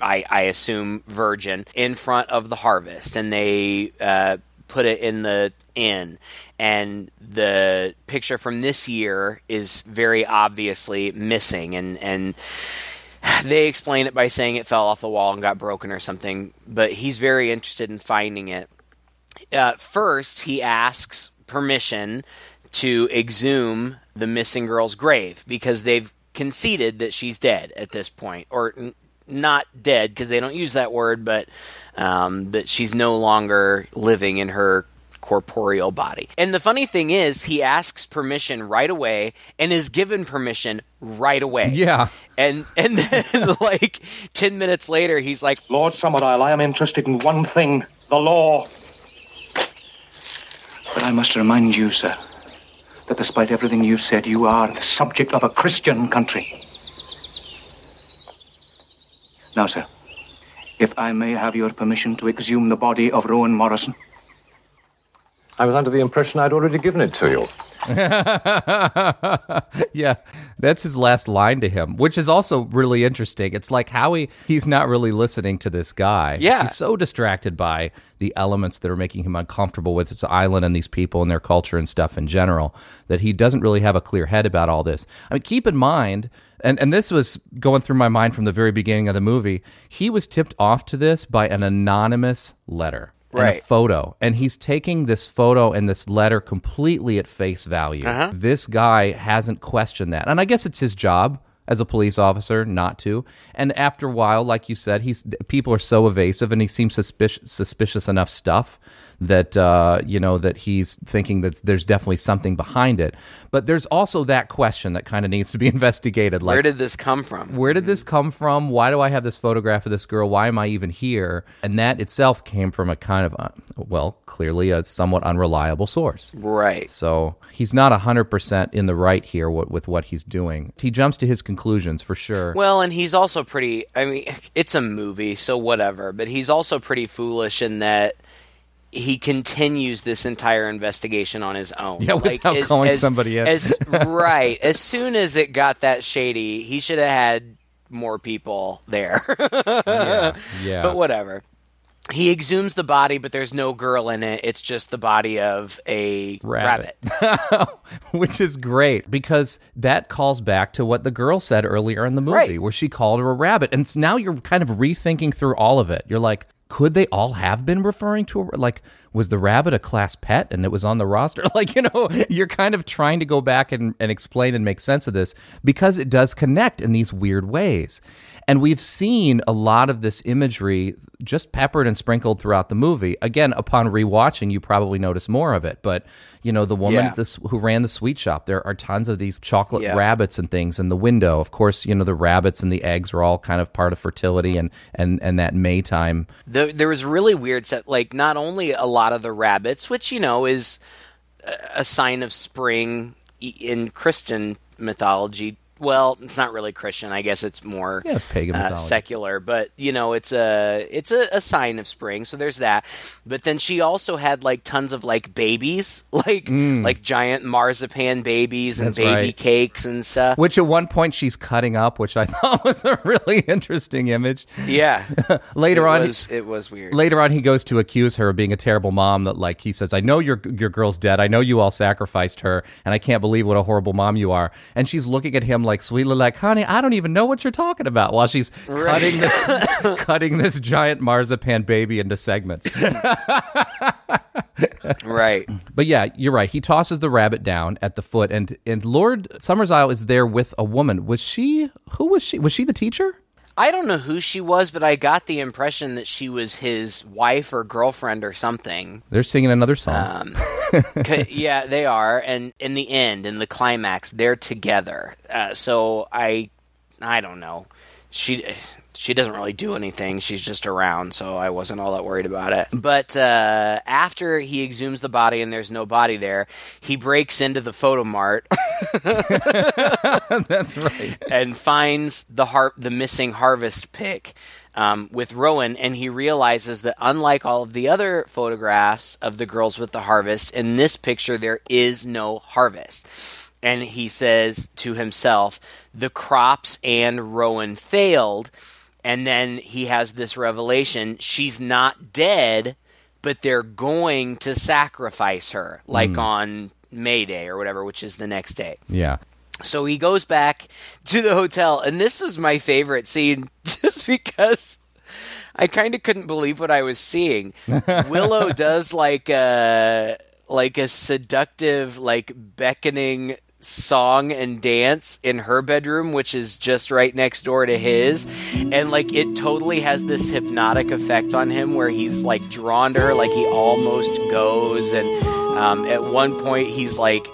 I, I assume virgin in front of the harvest, and they uh, put it in the inn. And the picture from this year is very obviously missing, and and they explain it by saying it fell off the wall and got broken or something. But he's very interested in finding it uh, first he asks permission to exhume the missing girl's grave because they've conceded that she's dead at this point or not dead because they don't use that word but um, that she's no longer living in her corporeal body and the funny thing is he asks permission right away and is given permission right away Yeah. and and then like 10 minutes later he's like Lord Summerisle, I am interested in one thing the law. But I must remind you, sir, that despite everything you've said, you are the subject of a Christian country. Now, sir, if I may have your permission to exhume the body of Rowan Morrison. I was under the impression I'd already given it to you. yeah, that's his last line to him, which is also really interesting. It's like Howie, he's not really listening to this guy. Yeah. He's so distracted by the elements that are making him uncomfortable with this island and these people and their culture and stuff in general that he doesn't really have a clear head about all this. I mean, keep in mind, and, and this was going through my mind from the very beginning of the movie, he was tipped off to this by an anonymous letter. And a Right. photo and he's taking this photo and this letter completely at face value. Uh-huh. This guy hasn't questioned that. And I guess it's his job as a police officer not to. And after a while, like you said, he's people are so evasive and he seems suspicious suspicious enough stuff that uh, you know that he's thinking that there's definitely something behind it. But there's also that question that kind of needs to be investigated like where did this come from where did this come from? Why do I have this photograph of this girl? Why am I even here? And that itself came from a kind of, uh, well, clearly a somewhat unreliable source. right So he's not 100% in the right here with, with what he's doing. He jumps to his conclusions for sure. Well, and he's also pretty. I mean, it's a movie, so whatever. But he's also pretty foolish in that he continues this entire investigation on his own. Yeah, without calling somebody in. As right, as soon as it got that shady, he should have had more people there. yeah. yeah. But whatever. He exhumes the body, but there's no girl in it. It's just the body of a Rabbit. rabbit. Which is great because that calls back to what the girl said earlier in the movie, Right. where she called her a rabbit. And now you're kind of rethinking through all of it. You're like, could they all have been referring to her? Like, was the rabbit a class pet and it was on the roster? Like, you know, you're kind of trying to go back and, and explain and make sense of this because it does connect in these weird ways. And we've seen a lot of this imagery just peppered and sprinkled throughout the movie. Again, upon rewatching, you probably notice more of it. But, you know, the woman Yeah. this, who ran the sweet shop, there are tons of these chocolate Yeah. rabbits and things in the window. Of course, you know, the rabbits and the eggs are all kind of part of fertility and, and, and that Maytime. the, there was really weird set like not only a lot of the rabbits which you know is a sign of spring in christian mythology well, it's not really Christian. I guess it's more Yeah, it's pagan uh, secular. But you know, it's a it's a, a sign of spring. So there's that. But then she also had like tons of like babies, like like giant marzipan babies and Mm. That's baby right. cakes and stuff. Which at one point she's cutting up, which I thought was a really interesting image. Yeah. Later it on, was, it was weird. later on, he goes to accuse her of being a terrible mom. That like he says, "I know your your girl's dead. I know you all sacrificed her, and I can't believe what a horrible mom you are." And she's looking at him like sweetly, like, "Honey, I don't even know what you're talking about." While she's cutting this cutting this giant marzipan baby into segments. right. But yeah, you're right. He tosses the rabbit down at the foot, and and Lord Summerisle is there with a woman. Was she? Who was she? Was she the teacher? I don't know who she was, but I got the impression that she was his wife or girlfriend or something. They're singing another song. Um, yeah, they are, and in the end, in the climax, they're together. Uh, so I, I don't know. She she doesn't really do anything. She's just around, so I wasn't all that worried about it. But uh, after he exhumes the body and there's no body there, he breaks into the photo mart. That's right. and finds the har- the missing harvest pick um, with Rowan, and he realizes that unlike all of the other photographs of the girls with the harvest, in this picture there is no harvest. And he says to himself, "The crops and Rowan failed." And then he has this revelation: she's not dead, but they're going to sacrifice her, like Hmm. on May Day or whatever, which is the next day. Yeah. So he goes back to the hotel, and this was my favorite scene just because I kind of couldn't believe what I was seeing. Willow does like a like a seductive, like beckoning song and dance in her bedroom, which is just right next door to his, and like it totally has this hypnotic effect on him where he's like drawn to her, like he almost goes, and um, at one point he's like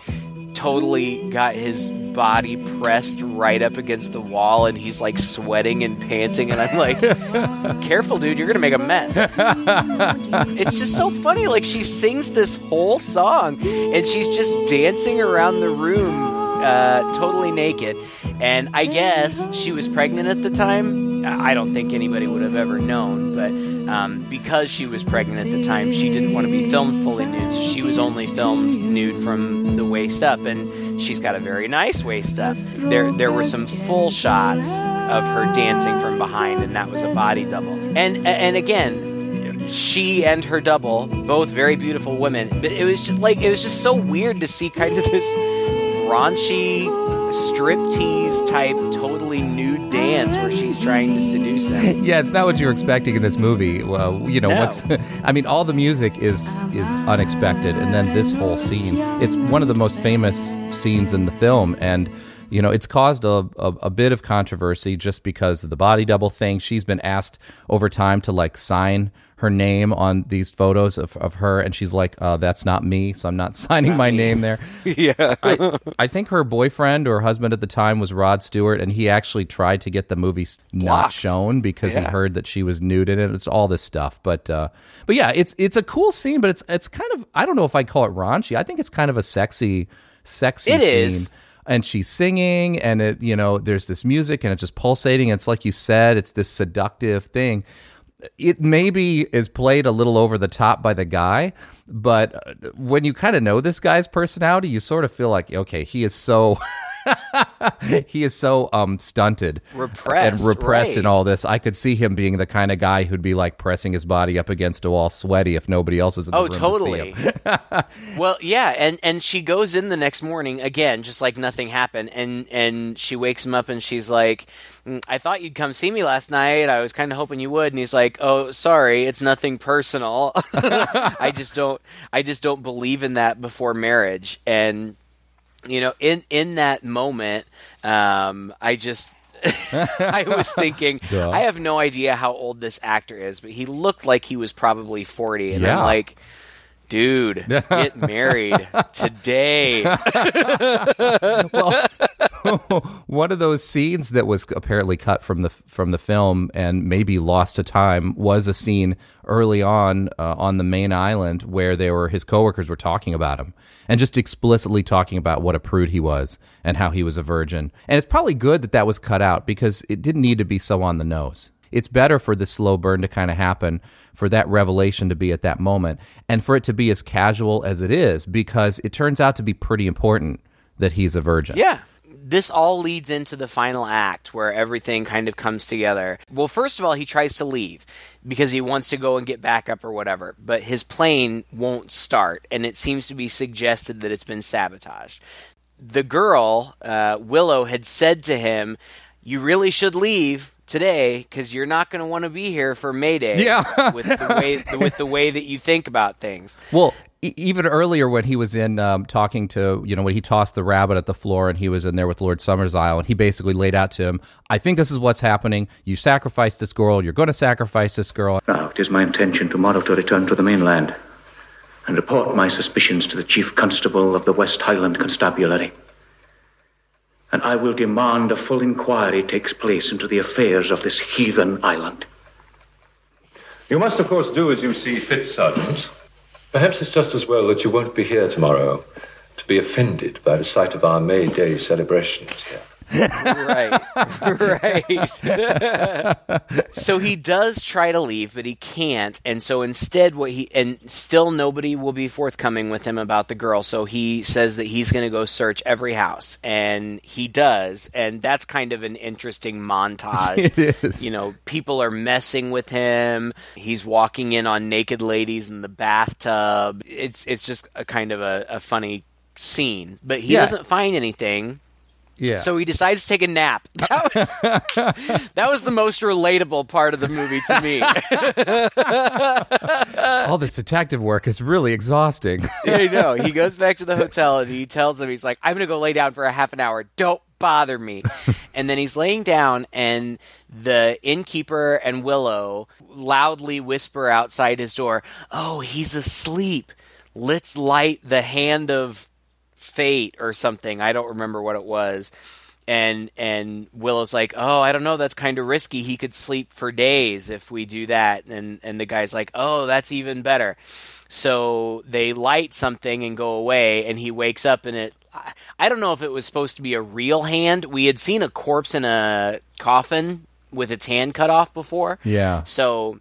totally got his body pressed right up against the wall and he's like sweating and panting and I'm like careful dude you're gonna make a mess. It's just so funny like she sings this whole song and she's just dancing around the room uh, totally naked. And I guess she was pregnant at the time. I don't think anybody would have ever known but um, because she was pregnant at the time she didn't want to be filmed fully nude so she was only filmed nude from the waist up and she's got a very nice waist up. There there were some full shots of her dancing from behind and that was a body double. And and again she and her double both very beautiful women but it was just like it was just so weird to see kind of this raunchy striptease type totally nude dance where she's trying to seduce him Yeah, it's not what you're expecting in this movie. Well, you know, No. what's I mean, all the music is is unexpected and then this whole scene. It's one of the most famous scenes in the film and you know, it's caused a, a, a bit of controversy just because of the body double thing. She's been asked over time to like sign her name on these photos of, of her, and she's like, uh, "That's not me, so I'm not signing my name there." yeah I, I think her boyfriend or husband at the time was Rod Stewart, and he actually tried to get the movie s- not shown because he heard that she was nude in it. It's all this stuff, but uh, but yeah, it's it's a cool scene, but it's it's kind of I don't know if I call it raunchy. I think it's kind of a sexy, sexy It scene. is. And she's singing, and it you know there's this music, and it's just pulsating. It's like you said, it's this seductive thing it maybe is played a little over the top by the guy, but when you kind of know this guy's personality, you sort of feel like, okay, he is so. he is so um stunted Repressed, and repressed right. in all this i could see him being the kind of guy who'd be like pressing his body up against a wall sweaty if nobody else is in the Oh, to totally. him. well, yeah, and and she goes in the next morning again, just like nothing happened, and and she wakes him up and she's like, "Mm, "I thought you'd come see me last night. I was kind of hoping you would." And he's like, "Oh, sorry, it's nothing personal. I just don't, I just don't believe in that before marriage." And you know, in in that moment, um, I just. I was thinking, Duh. I have no idea how old this actor is, but he looked like he was probably 40. And Yeah. I'm like, Dude, get married today. well, one of those scenes that was apparently cut from the from the film and maybe lost to time was a scene early on uh, on the main island where they were his coworkers were talking about him and just explicitly talking about what a prude he was and how he was a virgin. And it's probably good that that was cut out because it didn't need to be so on the nose. It's better for the slow burn to kind of happen, for that revelation to be at that moment, and for it to be as casual as it is because it turns out to be pretty important that he's a virgin. Yeah. This all leads into the final act where everything kind of comes together. Well, first of all, he tries to leave because he wants to go and get backup or whatever, but his plane won't start, and it seems to be suggested that it's been sabotaged. The girl, uh, Willow, had said to him, You really should leave today because you're not going to want to be here for Mayday. Yeah. with the way with the way that you think about things. Well, e- even earlier when he was in um, talking to, you know, when he tossed the rabbit at the floor and he was in there with Lord Summerisle and he basically laid out to him, I think this is what's happening. You sacrificed this girl. You're going to sacrifice this girl. Now, it is my intention tomorrow to return to the mainland and report my suspicions to the Chief Constable of the West Highland Constabulary. And I will demand a full inquiry takes place into the affairs of this heathen island. You must, of course, do as you see fit, Sergeant. Perhaps it's just as well that you won't be here tomorrow to be offended by the sight of our May Day celebrations here. Right, right. so he does try to leave, but he can't, and so instead, what he and still nobody will be forthcoming with him about the girl. So he says that he's going to go search every house, and he does, and that's kind of an interesting montage. It is. You know, people are messing with him. He's walking in on naked ladies in the bathtub. It's it's just a kind of a, a funny scene, but he Yeah. doesn't find anything. Yeah. So he decides to take a nap. That was that was the most relatable part of the movie to me. All this detective work is really exhausting. I know. He goes back to the hotel and he tells them he's like, "I'm going to go lay down for a half an hour. Don't bother me." and then he's laying down and the innkeeper and Willow loudly whisper outside his door, "Oh, he's asleep. Let's light the hand of fate or something. I don't remember what it was. And and Willow's like, "Oh, I don't know, that's kind of risky. He could sleep for days if we do that." And and the guy's like, "Oh, that's even better." So they light something and go away and he wakes up and it I- I don't know if it was supposed to be a real hand. We had seen a corpse in a coffin with its hand cut off before. Yeah. So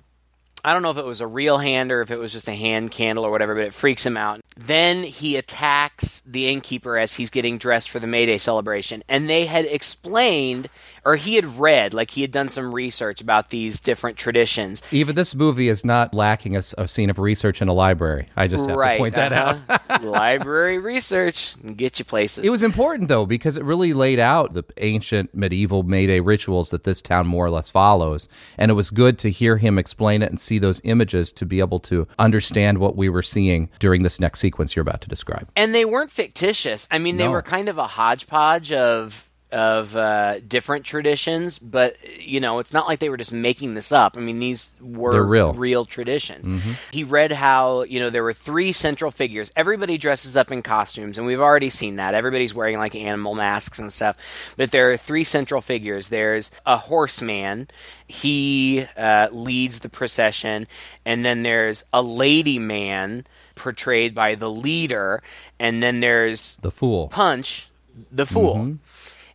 I don't know if it was a real hand or if it was just a hand candle or whatever, but it freaks him out. Then he attacks the innkeeper as he's getting dressed for the May Day celebration. And they had explained, or he had read, like he had done some research about these different traditions. Even this movie is not lacking a scene of research in a library. I just have right. to point that out. uh-huh. Library research get you places. It was important though because it really laid out the ancient medieval May Day rituals that this town more or less follows, and it was good to hear him explain it and see those images to be able to understand what we were seeing during this next sequence you're about to describe. and they weren't fictitious. I mean, they No. were kind of a hodgepodge of of uh, different traditions, but you know, it's not like they were just making this up. I mean, these were They're real. traditions. Mhm. He read how you know there were three central figures. Everybody dresses up in costumes, and we've already seen that. Everybody's wearing like animal masks and stuff. But there are three central figures. There's a horseman. He uh, leads the procession, and then there's a lady man portrayed by the leader, and then there's The fool. Punch, the fool. Mhm.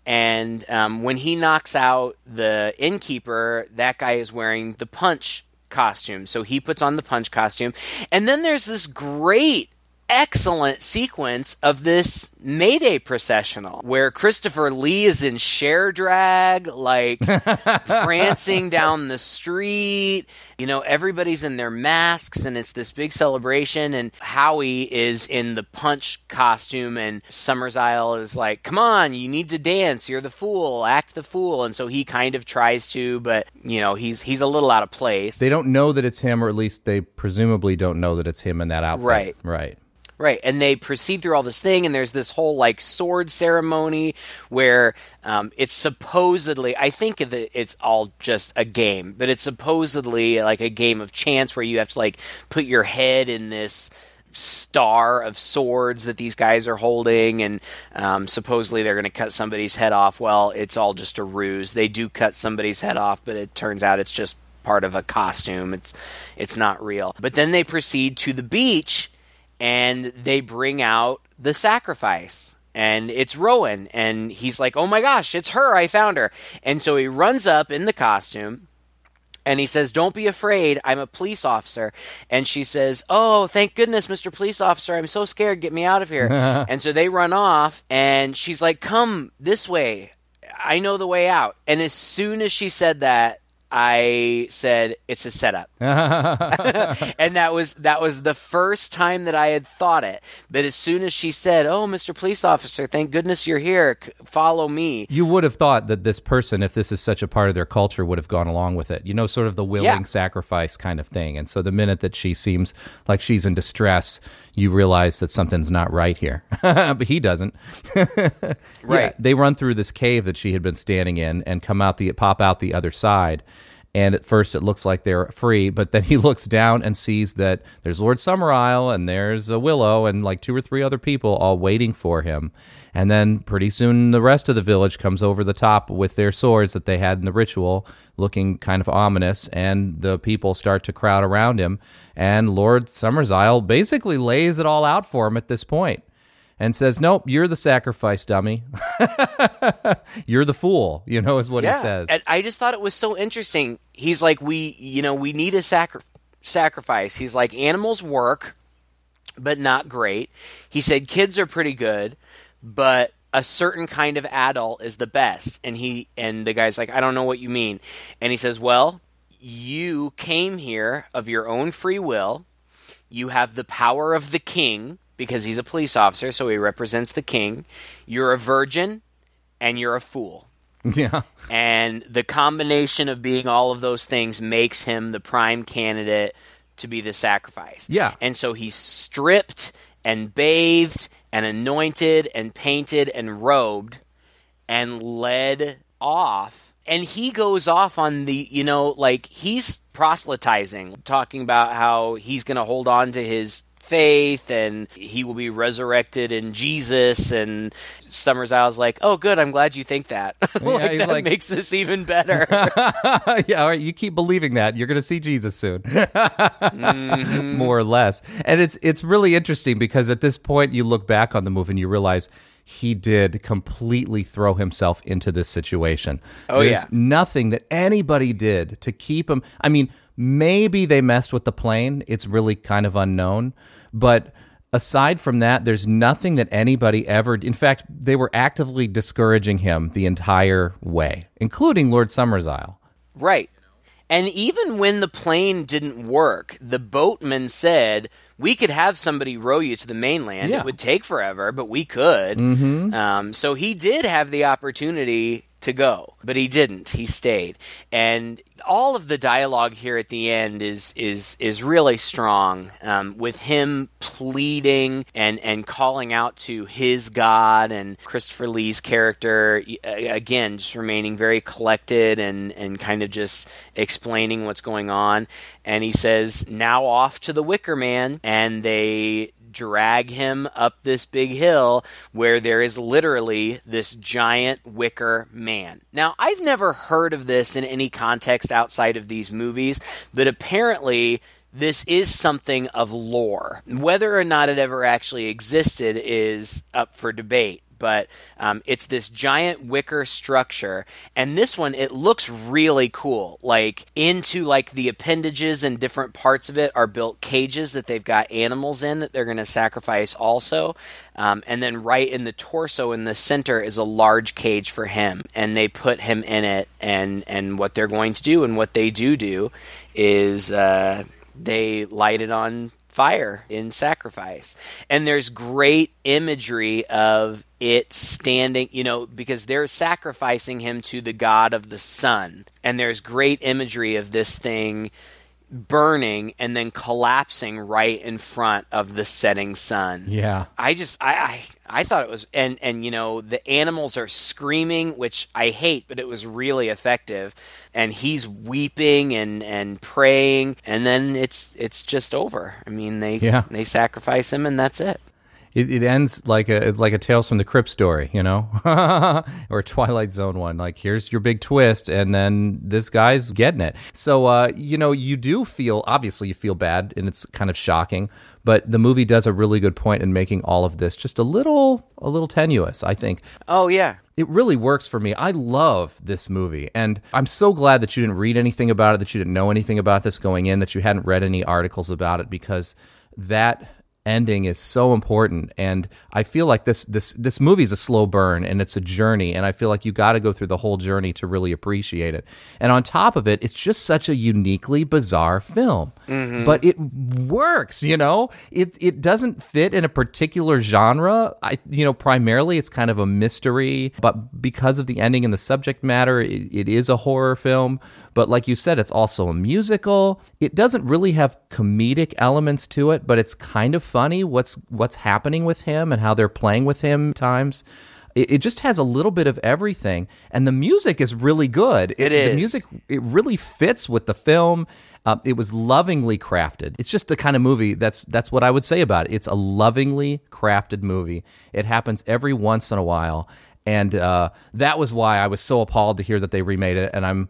And um, when he knocks out the innkeeper, that guy is wearing the punch costume. So he puts on the punch costume. And then there's this great, excellent sequence of this Mayday processional where Christopher Lee is in share drag, like prancing down the street. You know, everybody's in their masks and it's this big celebration. And Howie is in the punch costume and Summerisle is like, come on, you need to dance. You're the fool. Act the fool. And so he kind of tries to, but, you know, he's, he's a little out of place. They don't know that it's him, or at least they presumably don't know that it's him in that outfit. Right. Right. Right, and they proceed through all this thing, and there's this whole like sword ceremony where um, it's supposedly, I think that it's all just a game, but it's supposedly like a game of chance where you have to like put your head in this star of swords that these guys are holding, and um, supposedly they're going to cut somebody's head off. Well, it's all just a ruse. They do cut somebody's head off, but it turns out it's just part of a costume. It's it's not real. But then they proceed to the beach and they bring out the sacrifice. And it's Rowan, and he's like, "Oh my gosh, it's her! I found her!" And so he runs up in the costume, and he says, Don't be afraid. I'm a police officer. And she says, Oh, thank goodness, Mr. Police Officer. I'm so scared. Get me out of here. and so they run off, and she's like, Come this way. I know the way out. And as soon as she said that, I said it's a setup, and that was that was the first time that I had thought it. But as soon as she said, "Oh, Mr. Police Officer, thank goodness you're here. Follow me," You would have thought that this person, if this is such a part of their culture, would have gone along with it. You know, sort of the willing Yeah. sacrifice kind of thing. And so the minute that she seems like she's in distress, you realize that something's not right here. but he doesn't. Right. they run through this cave that she had been standing in and come out the pop out the other side. And at first it looks like they're free, but then he looks down and sees that there's Lord Summerisle and there's a Willow and like two or three other people all waiting for him. And then pretty soon the rest of the village comes over the top with their swords that they had in the ritual, looking kind of ominous, and the people start to crowd around him. And Lord Summerisle basically lays it all out for him at this point and says, Nope, you're the sacrifice dummy. you're the fool, you know, is what he says. And I just thought it was so interesting. He's like, we, you know, we need a sacri- sacrifice. He's like, animals work, but not great. He said, kids are pretty good, but a certain kind of adult is the best. And he, and the guy's like, I don't know what you mean. And he says, well, you came here of your own free will. You have the power of the king because he's a police officer, so he represents the king. You're a virgin and you're a fool. yeah. And the combination of being all of those things makes him the prime candidate to be the sacrifice. Yeah. And so he's stripped and bathed and anointed and painted and robed and led off. And he goes off on the, you know, like he's proselytizing, talking about how he's going to hold on to his faith and he will be resurrected in Jesus. And Summerisle's like, oh, good, I'm glad you think that. like, he's that like- makes this even better. yeah, all right. You keep believing that you're going to see Jesus soon, Mm-hmm. more or less. And it's it's really interesting because at this point you look back on the movie and you realize he did completely throw himself into this situation. Oh, There's yeah. nothing that anybody did to keep him. I mean, maybe they messed with the plane. It's really kind of unknown, but. Aside from that, there's nothing that anybody ever. In fact, they were actively discouraging him the entire way, including Lord Summerisle. Right. And even when the plane didn't work, the boatman said, we could have somebody row you to the mainland. Yeah. It would take forever, but we could. Mhm. Um, so he did have the opportunity to go, but he didn't. He stayed. And all of the dialogue here at the end is is is really strong um, with him pleading and and calling out to his God and Christopher Lee's character again just remaining very collected and and kind of just explaining what's going on and he says now off to the Wicker Man and they drag him up this big hill where there is literally this giant wicker man. Now, I've never heard of this in any context outside of these movies, but apparently this is something of lore. Whether or not it ever actually existed is up for debate. But um, it's this giant wicker structure, and this one it looks really cool. Like into like the appendages and different parts of it are built cages that they've got animals in that they're going to sacrifice also. Um, and then right in the torso in the center is a large cage for him, and they put him in it. And and what they're going to do and what they do do is uh, they light it on fire in sacrifice. And there's great imagery of it standing, you know, because they're sacrificing him to the god of the sun. And there's great imagery of this thing burning and then collapsing right in front of the setting sun. Yeah. I just I, I I thought it was and and you know the animals are screaming which I hate but it was really effective and he's weeping and and praying and then it's it's just over. I mean they Yeah. they sacrifice him and that's it. It, it ends like a like a Tales from the Crypt story, you know, or Twilight Zone one. Like here's your big twist, and then this guy's getting it. So uh, you know, you do feel obviously you feel bad, and it's kind of shocking. But the movie does a really good point in making all of this just a little a little tenuous. I think. Oh yeah. It really works for me. I love this movie. And I'm so glad that you didn't read anything about it, that you didn't know anything about this going in, that you hadn't read any articles about it, because that ending is so important and i feel like this this this movie is a slow burn and it's a journey and i feel like you got to go through the whole journey to really appreciate it. And on top of it it's just such a uniquely bizarre film. Mhm. but it works you know? It it doesn't fit in a particular genre. I you know primarily it's kind of a mystery but because of the ending and the subject matter it, it is a horror film. But like you said it's also a musical. It doesn't really have comedic elements to it but it's kind of funny what's what's happening with him and how they're playing with him times. It, it just has a little bit of everything. And the music is really good. It the music it really fits with the film. Uh, it was lovingly crafted. It's just the kind of movie that's that's what i would say about it. It's a lovingly crafted movie. It happens every once in a while. And uh, that was why i was so appalled to hear that they remade it. And i'm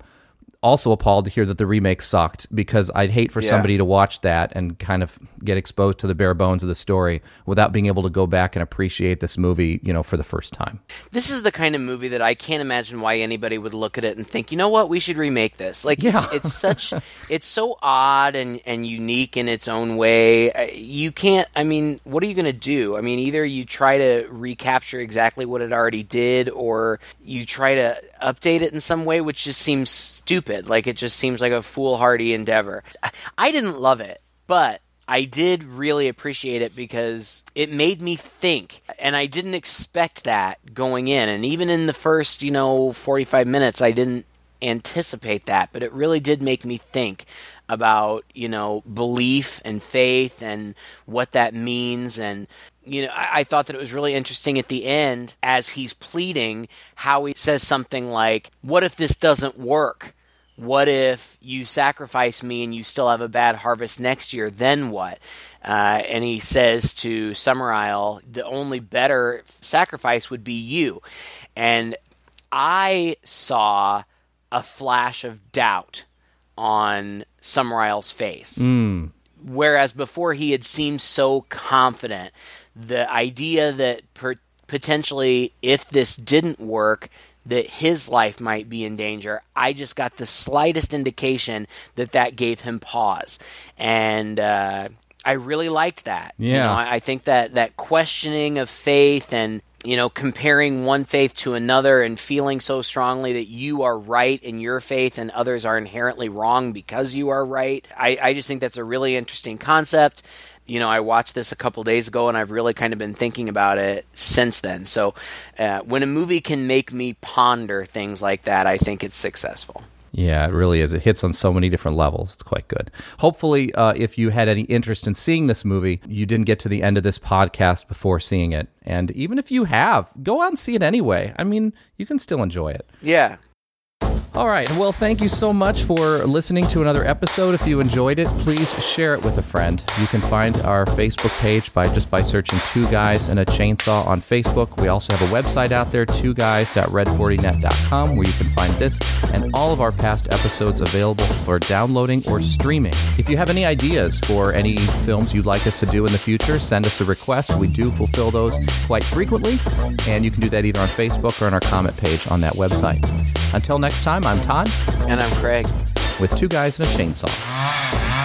also appalled to hear that the remake sucked because I'd hate for Yeah. somebody to watch that and kind of get exposed to the bare bones of the story without being able to go back and appreciate this movie, you know, for the first time. This is the kind of movie that I can't imagine why anybody would look at it and think, you know what, we should remake this. Like, Yeah. it's, it's such, it's so odd and, and unique in its own way. You can't, I mean, what are you going to do? I mean, either you try to recapture exactly what it already did, or you try to update it in some way, which just seems stupid. Like, it just seems like a foolhardy endeavor. I, I didn't love it, but I did really appreciate it because it made me think, and I didn't expect that going in. And even in the first, you know, 45 minutes, I didn't anticipate that, but it really did make me think about, you know, belief and faith and what that means. And, you know, I, I thought that it was really interesting at the end as he's pleading how he says something like, What if this doesn't work? What if you sacrifice me and you still have a bad harvest next year? Then what? Uh, and he says to Summerisle, the only better sacrifice would be you. And I saw a flash of doubt on Summerisle's face. Mm. Whereas before he had seemed so confident, the idea that per- potentially if this didn't work, that his life might be in danger. I just got the slightest indication that that gave him pause, and uh, I really liked that. You Yeah. know, I, I think that that questioning of faith and you know comparing one faith to another and feeling so strongly that you are right in your faith and others are inherently wrong because you are right. I, I just think that's a really interesting concept you know, I watched this a couple days ago, and I've really kind of been thinking about it since then. So, uh, when a movie can make me ponder things like that, I think it's successful. Yeah, it really is. It hits on so many different levels. It's quite good. Hopefully, uh, if you had any interest in seeing this movie, you didn't get to the end of this podcast before seeing it. And even if you have, go out and see it anyway. I mean, you can still enjoy it. Yeah. All right. Well, thank you so much for listening to another episode. If you enjoyed it, please share it with a friend. You can find our Facebook page by just by searching Two Guys and a Chainsaw on Facebook. We also have a website out there, twoguys.red40net.com, where you can find this and all of our past episodes available for downloading or streaming. If you have any ideas for any films you'd like us to do in the future, send us a request. We do fulfill those quite frequently, and you can do that either on Facebook or on our comment page on that website. Until next time, I'm Todd. And I'm Craig. With two guys and a chainsaw.